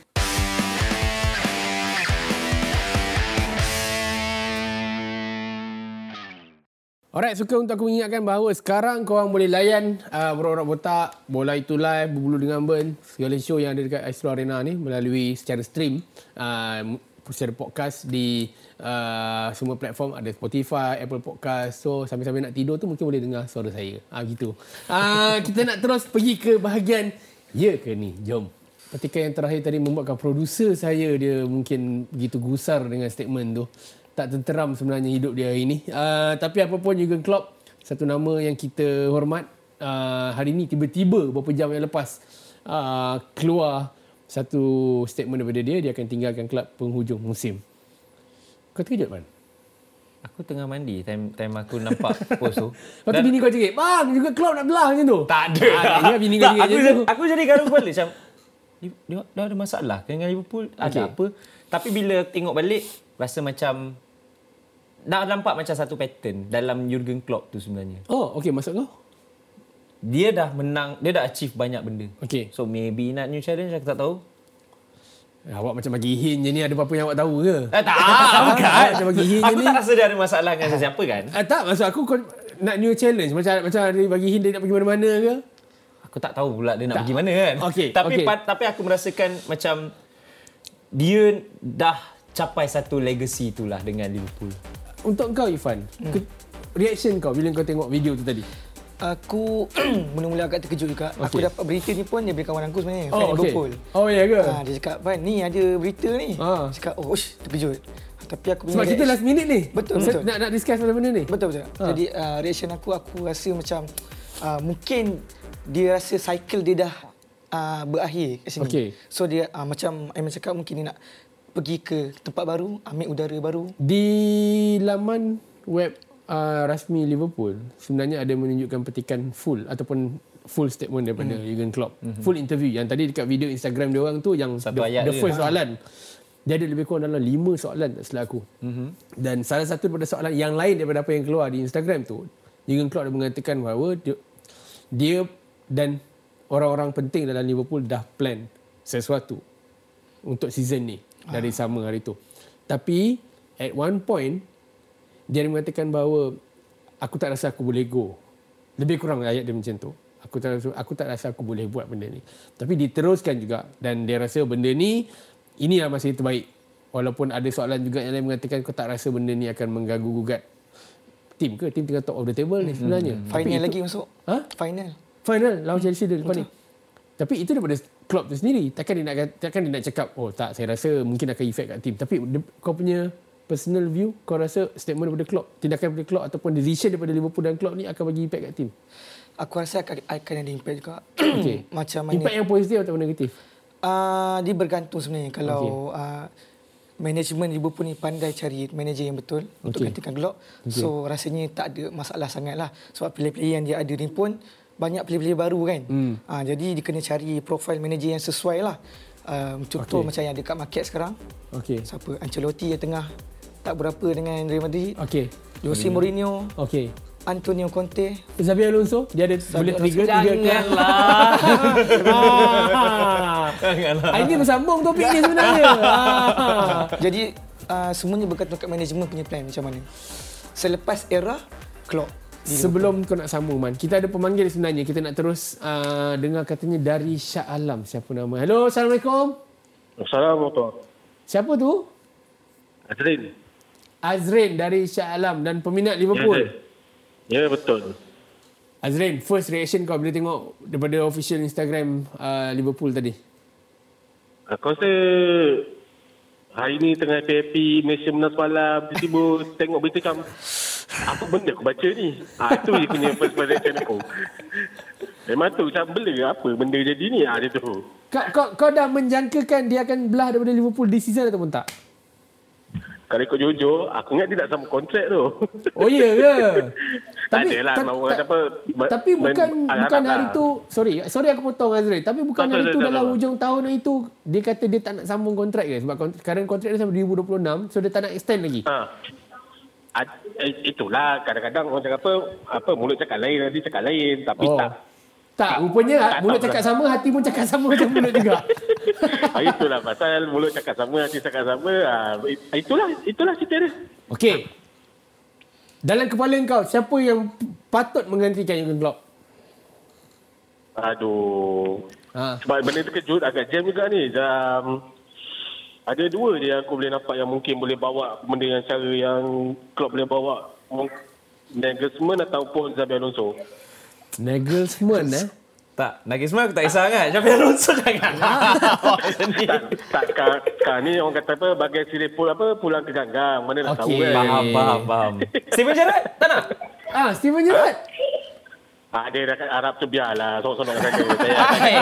Alright, suka untuk aku mengingatkan bahawa sekarang korang boleh layan uh, Borak-Borak Botak, Bola Itu Live, Berbulu Dengan Ben, segala show yang ada dekat Astro Arena ni melalui secara stream. Uh, secara podcast di uh, semua platform ada Spotify, Apple Podcast. So sambil-sambil nak tidur tu mungkin boleh dengar suara saya. Ah gitu. Ah kita nak terus pergi ke bahagian ya ke ni. Jom. Ketika yang terakhir tadi membuatkan producer saya dia mungkin begitu gusar dengan statement tu. Tak tenteram sebenarnya hidup dia hari ini. Uh, tapi apapun Jurgen Klopp satu nama yang kita hormat uh, hari ini tiba-tiba beberapa jam yang lepas uh, keluar satu statement daripada dia dia akan tinggalkan kelab penghujung musim. Kau terkejut man? Aku tengah mandi time time aku nampak post tu. Lepas tu bini kau cakap, bang juga Klopp nak belah macam tu. Tak ada. Ah, bini kau cakap aku, tu. aku jadi garu balik macam dia, dia, ada masalah dengan Liverpool? Ada apa? Tapi bila tengok balik rasa macam dah nampak macam satu pattern dalam Jurgen Klopp tu sebenarnya. Oh, okey maksud kau? Dia dah menang, dia dah achieve banyak benda. Okey. So maybe nak new challenge aku tak tahu. Eh, Awak macam bagi hint je ni ada apa-apa yang awak tahu ke? Eh, tak, bukan. Macam bagi hint je Aku ni. tak rasa dia ada masalah dengan sesiapa kan. Ah, tak, maksud aku kau nak new challenge macam macam dia bagi hint dia nak pergi mana-mana ke? Aku tak tahu pula dia nak Tak. pergi mana kan. Okey, Tapi okey. pa- tapi aku merasakan macam dia dah capai satu legacy itulah dengan Liverpool. Untuk kau Ifan, hmm. ke, reaction kau bila kau tengok video tu tadi? Aku mula-mula agak terkejut juga. Aku Okey. dapat berita ni pun daripada kawan aku sebenarnya. Oh. Liverpool. Oh, ya ke? Ha, dia cakap, Fan, ni ada berita ni. Ah. Dia cakap, oh, ush, terkejut. Tapi aku punya Sebab kita last minute ni. Betul, betul. Nak nak discuss pasal benda ni. Betul betul. Ha. Jadi uh, reaction aku aku rasa macam uh, mungkin dia rasa cycle dia dah uh, berakhir kat sini. Okey. So dia uh, macam Aiman cakap mungkin dia nak pergi ke tempat baru, ambil udara baru. Di laman web uh, rasmi Liverpool sebenarnya ada menunjukkan petikan full ataupun full statement daripada hmm. Jurgen Klopp. Hmm. Full interview yang tadi dekat video Instagram dia orang tu yang Satu the, ayat the dia. first soalan. Dia ada lebih kurang dalam lima soalan tak silap aku. Mm-hmm. Dan salah satu daripada soalan yang lain daripada apa yang keluar di Instagram tu, Jurgen Klopp ada mengatakan bahawa dia, dia dan orang-orang penting dalam Liverpool dah plan sesuatu untuk season ni dari sama hari tu. Tapi at one point dia mengatakan bahawa aku tak rasa aku boleh go. Lebih kurang ayat dia macam tu. Aku tak rasa, aku tak rasa aku boleh buat benda ni. Tapi diteruskan juga dan dia rasa benda ni inilah masa yang terbaik. Walaupun ada soalan juga yang lain mengatakan kau tak rasa benda ni akan mengganggu gugat tim ke? Tim tengah top of the table ni sebenarnya. Tapi Final itu- lagi masuk. Ha? Final. Final lawan Chelsea dia depan ni. Tapi itu daripada Klopp tu sendiri. Takkan dia nak takkan dia nak cakap, "Oh, tak, saya rasa mungkin akan efek kat tim." Tapi kau punya personal view, kau rasa statement daripada Klopp, tindakan daripada Klopp ataupun decision daripada Liverpool dan Klopp ni akan bagi efek kat tim. Aku rasa akan, akan ada impact juga. Okey. Macam mana? Impact yang positif ataupun negatif? Uh, dia bergantung sebenarnya kalau okay. uh, management Liverpool ni pandai cari manager yang betul okay. untuk gantikan Klopp. Okay. So rasanya tak ada masalah sangat lah. Sebab player-player yang dia ada ni pun banyak player-player baru kan. Hmm. Uh, jadi dia kena cari profil manager yang sesuai lah. Uh, contoh Okey. macam yang dekat market sekarang. Okey. Siapa? Ancelotti yang tengah tak berapa dengan Real Madrid. Okey. Jose Mourinho, Okey. Antonio Conte. Xabi Alonso, dia ada boleh Alonso. trigger tiga ke? Ah. Ah, Ini bersambung topik ni sebenarnya. Ah. Jadi uh, semuanya bergantung kat management punya plan macam mana. Selepas era Klopp. Sebelum kau nak sambung Man Kita ada pemanggil sebenarnya Kita nak terus uh, Dengar katanya dari Shah Alam Siapa nama Hello Assalamualaikum Assalamualaikum. Siapa tu? Azrin. Azrin dari Shah Alam Dan peminat Liverpool. Ya, betul. Azrin First reaction kau Bila tengok Daripada official Instagram uh, Liverpool tadi? Aku rasa hari ni tengah happy Malaysia menang semalam tiba-tiba tengok berita macam apa benda aku baca ni? Ha, itu je punya first reaction aku. Memang tu macam bela apa benda jadi ni? Ha, dia tu. Kau, kau, kau dah menjangkakan Dia akan belah daripada Liverpool This season ataupun tak? Kalau ikut jujur aku ingat dia tak sama kontrak tu Oh iya ke? tak ada lah ta- mau ta- apa ba- Tapi men- bukan harap bukan lah. hari tu sorry sorry aku potong Azrael tapi bukan Tak, hari tak, tu tak, dalam tak. hujung tahun itu dia kata dia tak nak sambung kontrak ke sebab kont- current kontrak dia sampai 2026 so dia tak nak extend lagi. ha. Itulah kadang-kadang orang cakap apa apa mulut cakap lain nanti cakap lain tapi Oh. tak Tak, rupanya tak mulut tahu cakap lah. sama, hati pun cakap sama macam mulut juga. ha, itulah pasal mulut cakap sama hati cakap sama ha, itulah itulah cerita dia Okey. Dalam kepala kau, siapa yang patut menggantikan Jurgen Klopp? Aduh. Ha. Sebab benda tu kejut agak jam juga ni. Jam ada dua je yang aku boleh nampak yang mungkin boleh bawa benda yang cara yang Klopp boleh bawa. Nagelsmann ataupun Xabi Alonso. Nagelsmann eh. Tak, Nagelsmann aku tak kisah kan. Xabi Alonso jangan. tak, tak sekarang ni orang kata apa bagai sirip pul apa pulang ke ganggang. Mana nak tahu Okey. kan. Faham, faham, faham. Steven Gerrard? Tak nak? Ah, Steven Gerrard. Ah, dia dah kat Arab tu biarlah. Sorok-sorok saja. Saya Hai.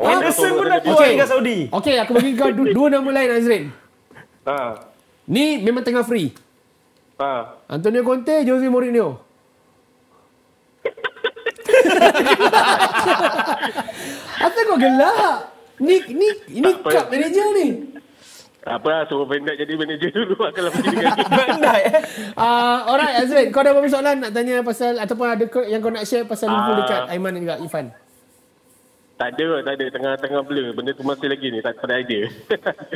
Orang Henderson pun dah dia- keluar dengan Saudi. Okey, aku bagi kau du- dua nama lain Azrin. Ha. Ni memang tengah free. Ha. Antonio Conte, Jose Mourinho. Apa kau gelak? Ni ni ini Tak cup manager ni. Apa lah, suruh Van Dijk jadi manager dulu lah kalau pergi dengan dia. Bandai eh. Ah, alright Azrin, kau ada apa soalan nak tanya pasal ataupun ada yang kau nak share pasal Liverpool Ah. dekat Aiman dan juga Ifan? Tak ada, tak ada. Tengah-tengah blur. Benda tu masih lagi ni. Tak tak ada idea.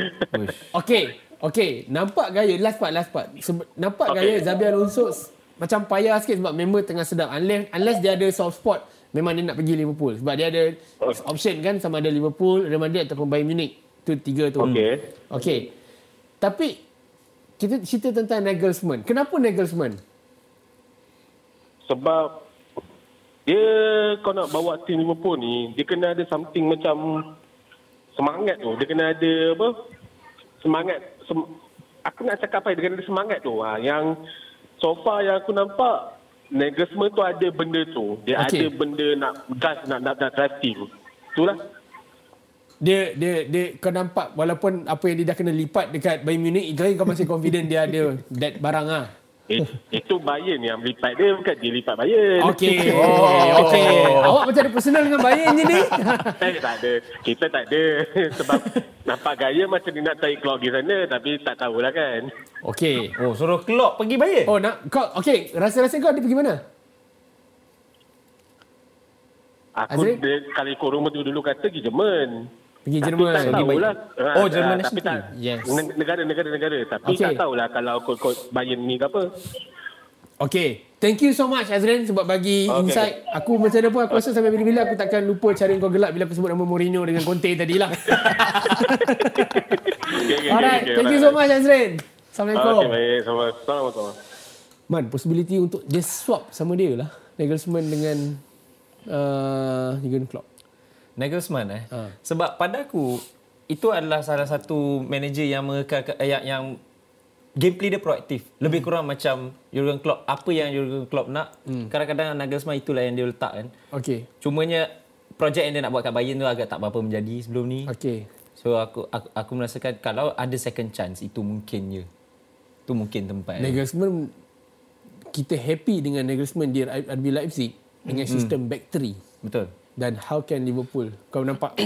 Okey, okey, nampak gaya last part last part. Nampak Okey. gaya Xabi Alonso s- macam payah sikit sebab member tengah sedap. Unless unless dia ada soft spot, memang dia nak pergi Liverpool sebab dia ada option kan sama ada Liverpool, Real Madrid ataupun Bayern Munich. Tu tiga tu. Okey. Okey. Tapi kita cerita tentang Nagelsmann. Kenapa Nagelsmann? Sebab dia kau nak bawa tim Liverpool ni, dia kena ada something macam semangat tu. Dia kena ada apa? Semangat. Sem, aku nak cakap apa? Dia kena ada semangat tu. Ha, yang so far yang aku nampak Nagelsmann tu ada benda tu. Dia Okey. ada benda nak gas nak nak, nak team. Itulah. Dia dia dia kau nampak walaupun apa yang dia dah kena lipat dekat Bayern Munich itu kau masih confident dia ada that barang ah. Eh, itu Bayern yang lipat dia bukan dia lipat Bayern. Okey. Oh, okey. Awak macam ada personal dengan Bayern je ni. Eh, tak ada. Kita tak ada. Sebab nampak gaya macam dia nak tarik keluar pergi sana. Tapi tak tahulah kan. okey. Oh, suruh Klopp pergi Bayern. Oh, nak kau okey, rasa-rasa kau dia pergi mana? Aku Azri? dia, kalau ikut rumah tu dulu kata pergi Jerman. Pergi Tapi Jerman. tak Pergi tahulah. Ha, Oh, Jerman ah, tapi tak. Yes. ne- Negara-negara negara. Tapi Okey. tak tahulah kalau ikut Bayern ni ke apa. Okey. Thank you so much Azrin sebab bagi Okey. insight. Aku macam mana pun aku rasa sampai bila-bila aku takkan lupa cara kau gelak bila aku sebut nama Mourinho dengan Conte tadi lah. Okay, okay, Alright. okay, Thank you so much Azrin. Assalamualaikum. Okey, baik. Assalamualaikum. Man, possibility untuk dia swap sama dia lah. Nagelsmann dengan uh, Jurgen Klopp. Nagelsmann eh. Ha. Sebab pada aku itu adalah salah satu manager yang eh, yang, yang gameplay dia proaktif. Lebih kurang macam Jurgen Klopp. Apa yang Jurgen Klopp nak, hmm. kadang-kadang Nagelsmann itulah yang dia letak kan. Okey. Cumanya projek yang dia nak buat kat Bayern tu agak tak berapa menjadi sebelum ni. Okey. So aku aku, aku merasakan kalau ada second chance itu mungkin je. Itu mungkin tempat. Nagelsmann kita happy dengan Nagelsmann di RB Leipzig dengan sistem back three Betul. Dan how can Liverpool kau nampak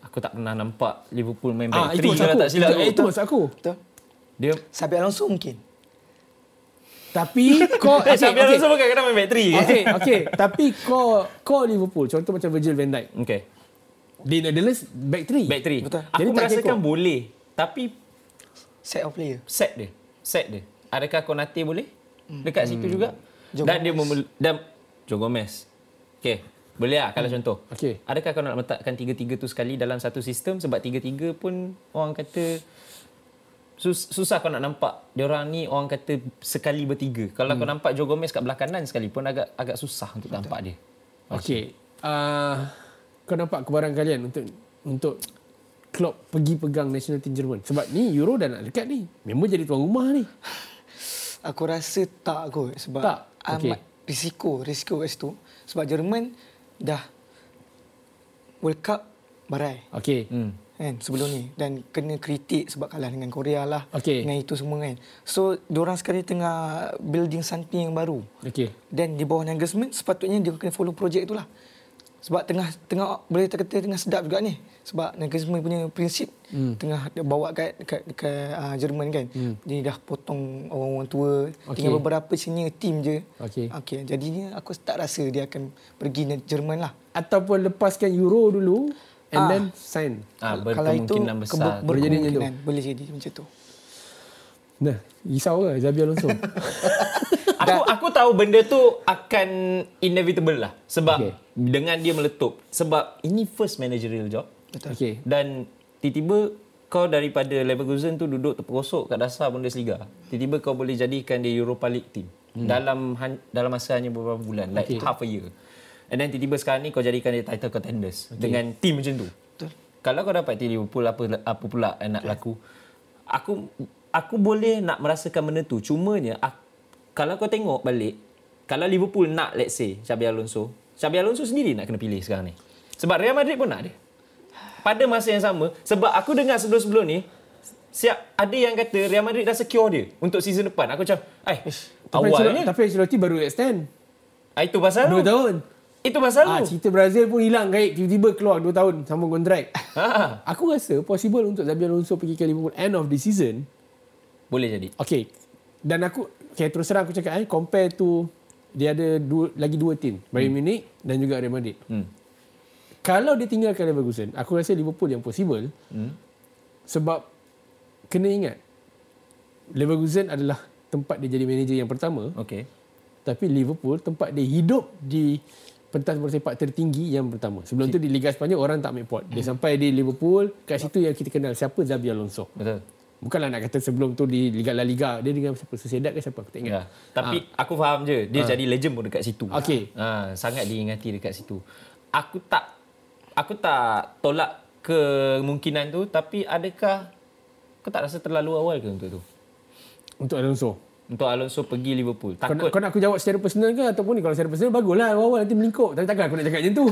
Aku tak pernah nampak Liverpool main ah back itu three maksud aku tak silap itu, aku. itu maksud aku Betul? Dia Sabi Alonso mungkin. tapi kau Eh, okay, Xabi okay. Alonso pun kadang-kadang main back three okay, okay. Tapi kau kau Liverpool contoh macam Virgil van Dijk. Okay. Di Netherlands back three. Back three. Betul. Aku Jadi tak merasakan boleh. Tapi Set of player. set dia. Set dia. Adakah Konate boleh? Dekat situ juga? Joe dan dia Gomez. memul- dan Joe Gomez. Okay. Boleh lah kalau contoh. Okey. Adakah kau nak letakkan tiga-tiga tu sekali dalam satu sistem sebab tiga-tiga pun orang kata sus- susah kau nak nampak dia orang ni orang kata sekali bertiga. Kalau kau nampak Joe Gomez kat belah kanan sekalipun agak agak susah untuk nampak dia. Okay. Uh, kau nampak kebaran kalian untuk untuk Klopp pergi pegang national team Jerman. Sebab ni Euro dah nak dekat ni. Member jadi tuan rumah ni. Aku rasa tak kot sebab Tak? Okey. amat risiko risiko kat situ sebab Jerman dah World Cup barai Okay. Hmm. kan sebelum ni dan kena kritik sebab kalah dengan Korea lah Okey. dengan itu semua kan so diorang sekarang tengah building something yang baru Okay. dan di bawah Nagelsmann sepatutnya dia kena follow projek tu lah sebab tengah tengah boleh kata tengah sedap juga ni sebab Nagelsmann punya prinsip hmm. tengah bawa kat kat, kat uh, Jerman kan hmm. dia dah potong orang-orang tua Okey. tinggal beberapa senior team je Okey. okey jadinya aku tak rasa dia akan pergi ne- Jerman lah Ataupun lepaskan Euro dulu and Ah. then sign. Ah, kalau itu besar. jadi tu. berkemungkinan boleh jadi macam tu Nah, risau ke Xabi Alonso? Aku aku tahu benda tu akan inevitable lah sebab Okay. okay. dengan dia meletup sebab ini first managerial job betul okay. dan tiba-tiba kau daripada Leverkusen tu duduk terperosok kat dasar Bundesliga. Tiba-tiba kau boleh jadikan dia Europa League team. Hmm. Dalam han, dalam masa hanya beberapa bulan, like Okay. half a year. And then tiba-tiba sekarang ni kau jadikan dia title contenders okay. dengan team macam tu. Betul. Kalau kau dapat team Liverpool apa apa pula yang nak laku? Aku aku boleh nak merasakan benda tu. Cumanya aku, kalau kau tengok balik kalau Liverpool nak let's say Xabi Alonso, Xabi Alonso sendiri nak kena pilih sekarang ni. Sebab Real Madrid pun nak dia. Pada masa yang sama sebab aku dengar sebelum-sebelum ni siap ada yang kata Real Madrid dah secure dia untuk season depan. Aku macam, "Ai, Tapi awalnya Tapi Ancelotti baru extend. ah, itu pasal Dua tahun. Itu pasal Ah, tu. cerita Brazil pun hilang gaib. Tiba-tiba keluar dua tahun sambung kontrak. Ha, Aku rasa possible untuk Xabi Alonso pergi ke Liverpool end of the season. Boleh jadi. Okay. Dan aku, okay, terus terang aku cakap, eh, compare to, dia ada dua, lagi dua tim. Bayern Munich dan juga Real Madrid. Hmm. Kalau dia tinggalkan Leverkusen, aku rasa Liverpool yang possible. Hmm. Sebab, kena ingat, Leverkusen adalah tempat dia jadi manager yang pertama. Okey. Tapi Liverpool tempat dia hidup di pentas bola sepak tertinggi yang pertama. Sebelum tu di Liga Sepanyol orang tak ambil pot. Dia sampai di Liverpool, kat situ yang kita kenal siapa Xabi Alonso. Betul. Bukanlah nak kata sebelum tu di Liga La Liga dia dengan siapa Sociedad ke siapa aku tak ingat. Ya. Tapi aku faham je dia jadi legend pun dekat situ. Okey. Ha, sangat diingati dekat situ. Aku tak aku tak tolak kemungkinan tu tapi adakah kau tak rasa terlalu awal ke untuk tu? Untuk Alonso. Untuk Alonso pergi Liverpool. Kau nak, Takut kau nak aku jawab secara personal ke ataupun ni kalau secara personal baguslah awal-awal nanti melingkup. Tapi takkan aku nak cakap macam tu.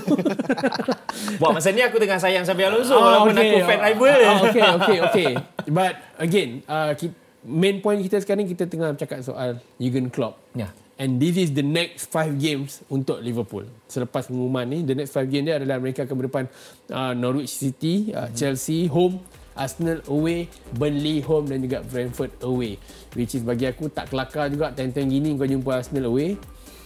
Buat masa ni aku tengah sayang Xabi Alonso walaupun aku fan rival. Ah, okay, okay, okay. But again, uh, main point kita sekarang kita tengah bercakap soal Jurgen Klopp. Ya. And this is the next five games untuk Liverpool. Selepas pengumuman ni, the next five games dia adalah mereka akan berdepan uh, Norwich City, uh, Chelsea home, Arsenal away, Burnley home dan juga Brentford away. Which is bagi aku tak kelakar juga time-time gini kau jumpa Arsenal away.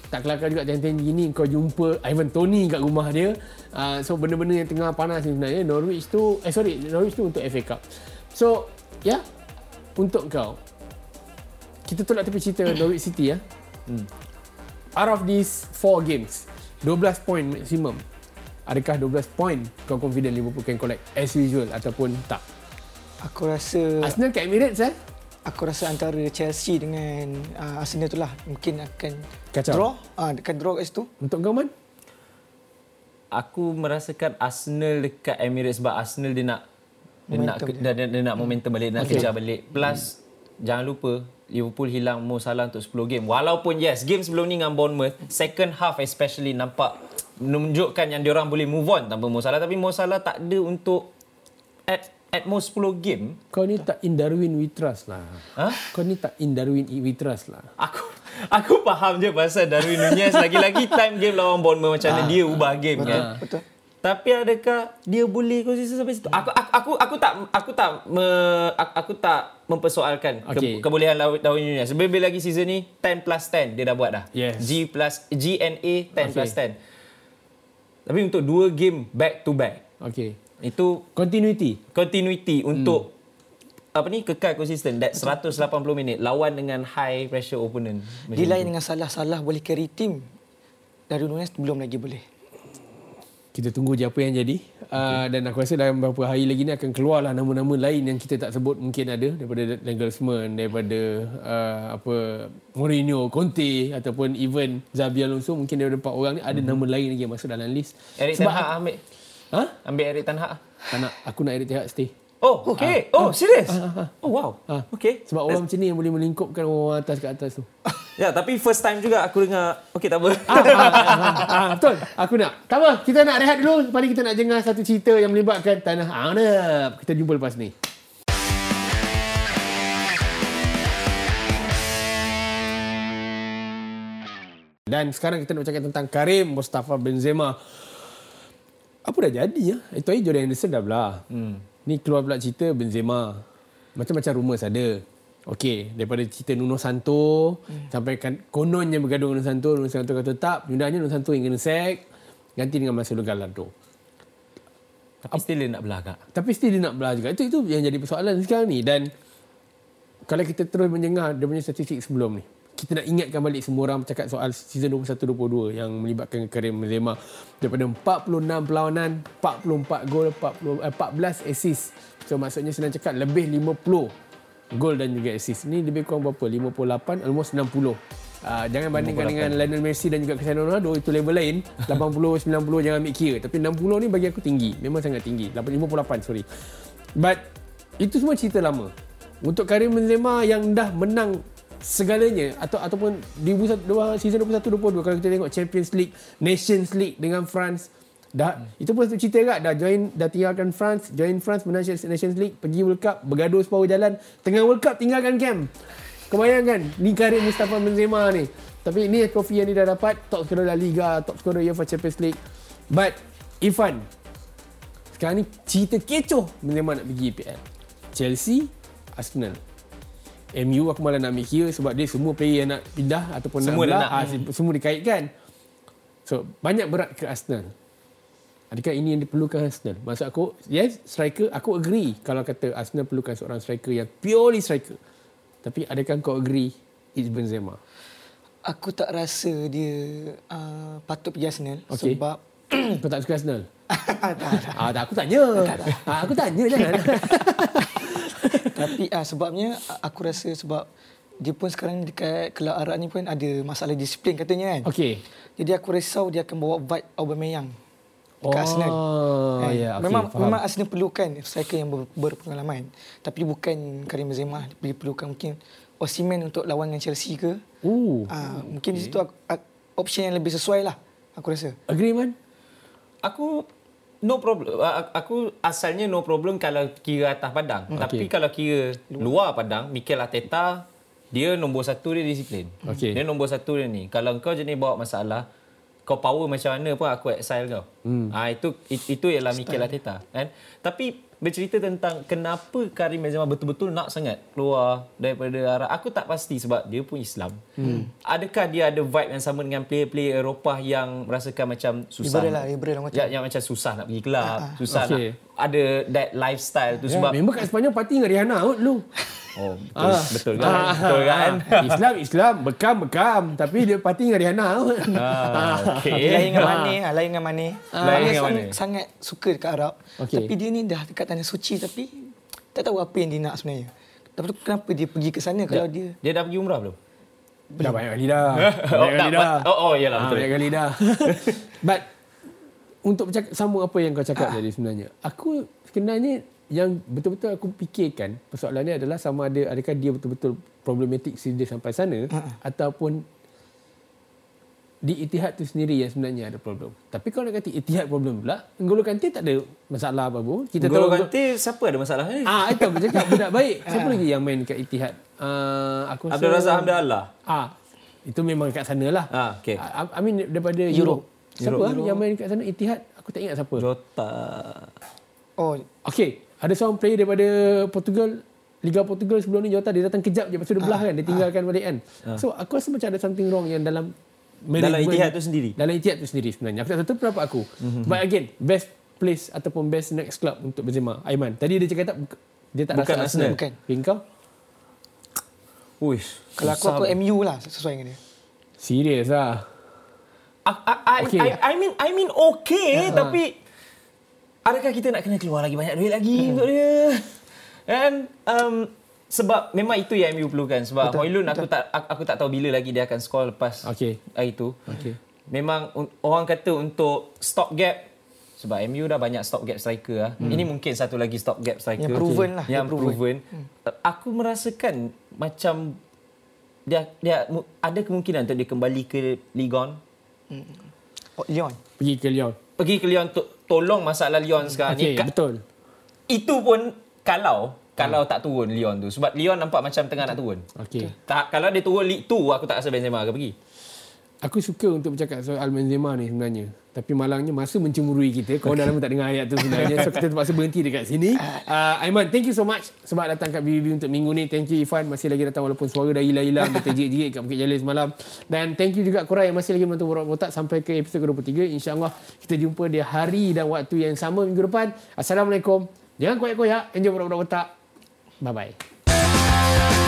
Tak kelakar juga time-time gini kau jumpa Ivan Tony kat rumah dia. Uh, so benda-benda yang tengah panas ni sebenarnya. Norwich tu, eh sorry, Norwich tu untuk FA Cup. So, ya, yeah, untuk kau. Kita tolak tepi cerita Norwich City ya. Hmm. Out of these four games, 12 point maximum. Adakah 12 point kau confident Liverpool can collect as usual ataupun tak? Aku rasa Arsenal kat Emirates eh? aku rasa antara Chelsea dengan uh, Arsenal tu lah mungkin akan Kacau. draw ah uh, akan draw kat situ. Untuk kau man? Aku merasakan Arsenal dekat Emirates sebab Arsenal dia nak dia nak Momentum dia, dia, dia nak momentum balik, dia nak Okay. kejar balik. Plus jangan lupa Liverpool hilang Mo Salah untuk 10 game. Walaupun yes, game sebelum ni dengan Bournemouth, second half especially nampak menunjukkan yang diorang boleh move on tanpa Mo Salah tapi Mo Salah tak ada untuk at at most 10 game. Kau ni tak in Darwin we trust lah. Ha? Kau ni tak in Darwin we trust lah. Aku aku faham je pasal Darwin Nunez lagi-lagi time game lawan Bournemouth macam mana dia ubah game kan. Betul. Tapi adakah dia boleh konsisten sampai situ? Aku aku aku, aku tak aku tak me, aku, aku tak mempersoalkan Okey. ke, kebolehan Law- Darwin Nunez. Lebih lagi season ni 10 plus 10 dia dah buat dah. Yes. G plus G and A 10 Okey. plus 10. Tapi untuk dua game back to back Okay. Itu Continuity. continuity untuk apa ni kekal konsisten that 180 minit lawan dengan high pressure opponent. Di lain dengan salah-salah boleh carry team. Dari Nunes belum lagi boleh. Kita tunggu je apa yang jadi. Okay. Uh, dan aku rasa dalam beberapa hari lagi ni akan keluarlah nama-nama lain yang kita tak sebut mungkin ada daripada Nagelsmann, daripada uh, apa Mourinho, Conte ataupun even Xabi Alonso mungkin daripada empat orang ni ada Mhm. nama lain lagi yang masuk dalam list. Eric Ten Hag ambil Ha? ambil Eric Ten Hag. Tak nak. Aku nak Eric Ten Hag stay. Oh, okay. Oh, serious? Oh, wow. Ah. Okay. Sebab orang macam ni yang boleh melingkupkan orang atas ke atas tu. Ya, tapi first time juga aku dengar. Okay, tak apa. ah, ah, ah, ah, betul. Aku nak. Tak apa. Kita nak rehat dulu. Paling kita nak dengar satu cerita yang melibatkan Tanah Arab. Kita jumpa lepas ni. Dan sekarang kita nak bercakap tentang Karim Mustafa Benzema. Apa dah jadi ya? Itu aja Jordan Henderson dah belah. Hmm. Ni keluar pula cerita Benzema. Macam-macam rumours ada. Okey, daripada cerita Nuno Santo hmm. sampai kan kononnya bergaduh Nuno Santo, Nuno Santo kata tak, pindahnya Nuno Santo yang kena sack, ganti dengan Marcelo Gallardo. Tapi still dia nak belah kak. Tapi still dia nak belah juga. Itu itu yang jadi persoalan sekarang ni dan kalau kita terus mendengar dia punya statistik sebelum ni. Kita nak ingatkan balik semua orang cakap soal season 21-22 yang melibatkan Karim Benzema. Daripada 46 perlawanan 44 gol 40, eh, 14 assist. So maksudnya senang cakap lebih 50 gol dan juga assist. Ni lebih kurang berapa? 58 almost 60 Uh, jangan bandingkan dengan Lionel Messi dan juga Cristiano Ronaldo itu level lain. 80 90 jangan ambil kira. Tapi 60 ni bagi aku tinggi. Memang sangat tinggi. 58 sorry. But itu semua cerita lama. Untuk Karim Benzema yang dah menang segalanya atau ataupun di season 21 22 kalau kita tengok Champions League, Nations League dengan France dah hmm. itu pun satu cerita kat dah join dah tinggalkan France, join France menang Nations League, pergi World Cup, bergaduh separuh jalan, tengah World Cup tinggalkan camp. Kau bayangkan ni karir Mustafa Benzema ni. Tapi ni trofi yang dia dah dapat top scorer La Liga, top scorer UEFA Champions League. But Ifan sekarang ni cerita kecoh Benzema nak pergi EPL. Chelsea, Arsenal. MU aku malah nak mikir sebab dia semua player yang nak pindah ataupun Semua nak, nak. ah, semua dikaitkan. So, banyak berat ke Arsenal. Adakah ini yang diperlukan Arsenal? Maksud aku, yes, striker, aku agree kalau kata Arsenal perlukan seorang striker yang purely striker. Tapi adakah kau agree it's Benzema? Aku tak rasa dia uh, patut pergi Arsenal Okey. sebab kau tak suka Arsenal? tak, tak. Ah, tak, aku tanya. Ah, aku tanya jangan. Tapi ah sebabnya aku rasa sebab dia pun sekarang dekat kelab Arab ni pun ada masalah disiplin katanya kan. Okey. Jadi aku risau dia akan bawa vibe Aubameyang dekat Oh, Arsenal. Kan? ya, okey, memang faham. memang Arsenal perlukan striker yang ber, berpengalaman. Tapi bukan Karim Benzema, dia perlukan mungkin Osimhen untuk lawan dengan Chelsea ke. Ooh. Ah mungkin di situ aku, option yang lebih sesuai lah aku rasa. Agree man? Aku no problem. Aku asalnya no problem kalau kira atas padang. Hmm. Tapi kalau kira luar padang, Mikel Arteta dia nombor satu dia disiplin. Okey. Dia nombor satu dia ni. Kalau kau jenis bawa masalah, kau power macam mana pun aku exile kau. Hmm. Ha, itu it- itu ialah Mikel Arteta kan. Tapi bercerita tentang kenapa Karim Benzema betul-betul nak sangat keluar daripada arah aku tak pasti sebab dia pun Islam. Hmm. Adakah dia ada vibe yang sama dengan player-player Eropah yang merasakan macam susah? Liberal lah, liberal lah macam. Ya, yang macam susah nak pergi kelab, susah Okey. nak ada that lifestyle tu Ya, sebab member kat Sepanyol party dengan Rihanna kot dulu. Oh betul betul kan betul kan Islam Islam bekam bekam tapi dia party dengan Rihanna ah, okey Lain dengan Mane, ah, lain dengan Mane. Lain Mane dengan sang, Mane. sangat suka dekat Arab. Okey. Tapi dia ni dah dekat tanah suci tapi tak tahu apa yang dia nak sebenarnya. Tapi tu kenapa dia pergi ke sana kalau dia dia dah pergi umrah belum Dah banyak kali dah. oh, Banyak kali dah. oh, oh yalah Ah, betul banyak kali dah. But untuk bercakap sama apa yang kau cakap tadi sebenarnya. Aku sebenarnya yang betul-betul aku fikirkan persoalan ni adalah sama ada adakah dia betul-betul problematik sehingga dia sampai sana ataupun di Itihad tu sendiri yang sebenarnya ada problem. Tapi kalau nak kata Itihad problem pula, N'Golo Kante tak ada masalah apa-apa. Kita N'Golo tahu Kante siapa ada masalah ni Ah, itu aku cakap budak baik. Siapa lagi yang main kat Itihad? Uh, aku rasa- Abdul Razak Hamdallah Ah, itu memang kat sana lah. Ah, okey. I, I mean daripada Europe. Siapa Europe. yang main kat sana? Itihad. Aku tak ingat siapa. Jota oh Okey, ada seorang player daripada Portugal Liga Portugal sebelum ni Jota dia datang kejap je lepas tu dia belah kan dia tinggalkan balik kan. So aku rasa macam ada something wrong yang dalam Dalam Etihad tu sendiri? Dalam Etihad tu sendiri sebenarnya. Aku tak tahu tu pendapat aku. Mm-hmm. But again, best place ataupun best next club untuk Benzema. Aiman, tadi dia cakap tak dia tak Bukan rasa Arsenal. Bukan. Okay, kau? Uish kalau aku aku MU lah sesuai dengan dia. Serius lah. I, I, Okey. I, I mean I mean okay tapi adakah kita nak kena keluar lagi banyak duit lagi untuk dia? And um, sebab memang itu yang MU perlukan sebab betul, Hoylund aku tak aku, tak tahu bila lagi dia akan score lepas Okey. hari tu. Okey. Memang orang kata untuk stop gap sebab MU dah banyak stop gap striker lah. Hmm. Ini mungkin satu lagi stop gap striker. Yang proven lah, Yang yang proven. proven. Aku merasakan macam dia dia ada kemungkinan untuk dia kembali ke Ligon. Oh, Leon. Pergi ke Lyon. Pergi ke Lyon to- tolong masalah Lyon sekarang Okey, ni. Ka- betul. Itu pun kalau kalau tak turun Lyon tu sebab Lyon nampak macam tengah nak turun. Okey. Tak kalau dia turun League 2 aku tak rasa Benzema akan pergi. Aku suka untuk bercakap soal Benzema ni sebenarnya. Tapi malangnya masa mencemburui kita. Kau dah lama tak dengar ayat tu sebenarnya. So kita terpaksa berhenti dekat sini. Uh, Aiman, thank you so much sebab datang kat BBB untuk minggu ni. Thank you Ifan masih lagi datang walaupun suara dah hilang-hilang. Dia terjik-jik kat Bukit Jalil semalam. Dan thank you juga korang yang masih lagi menonton Borak Botak sampai ke episod ke-23. InsyaAllah kita jumpa di hari dan waktu yang sama minggu depan. Assalamualaikum. Jangan koyak-koyak. Enjoy Borak Botak. Bye-bye.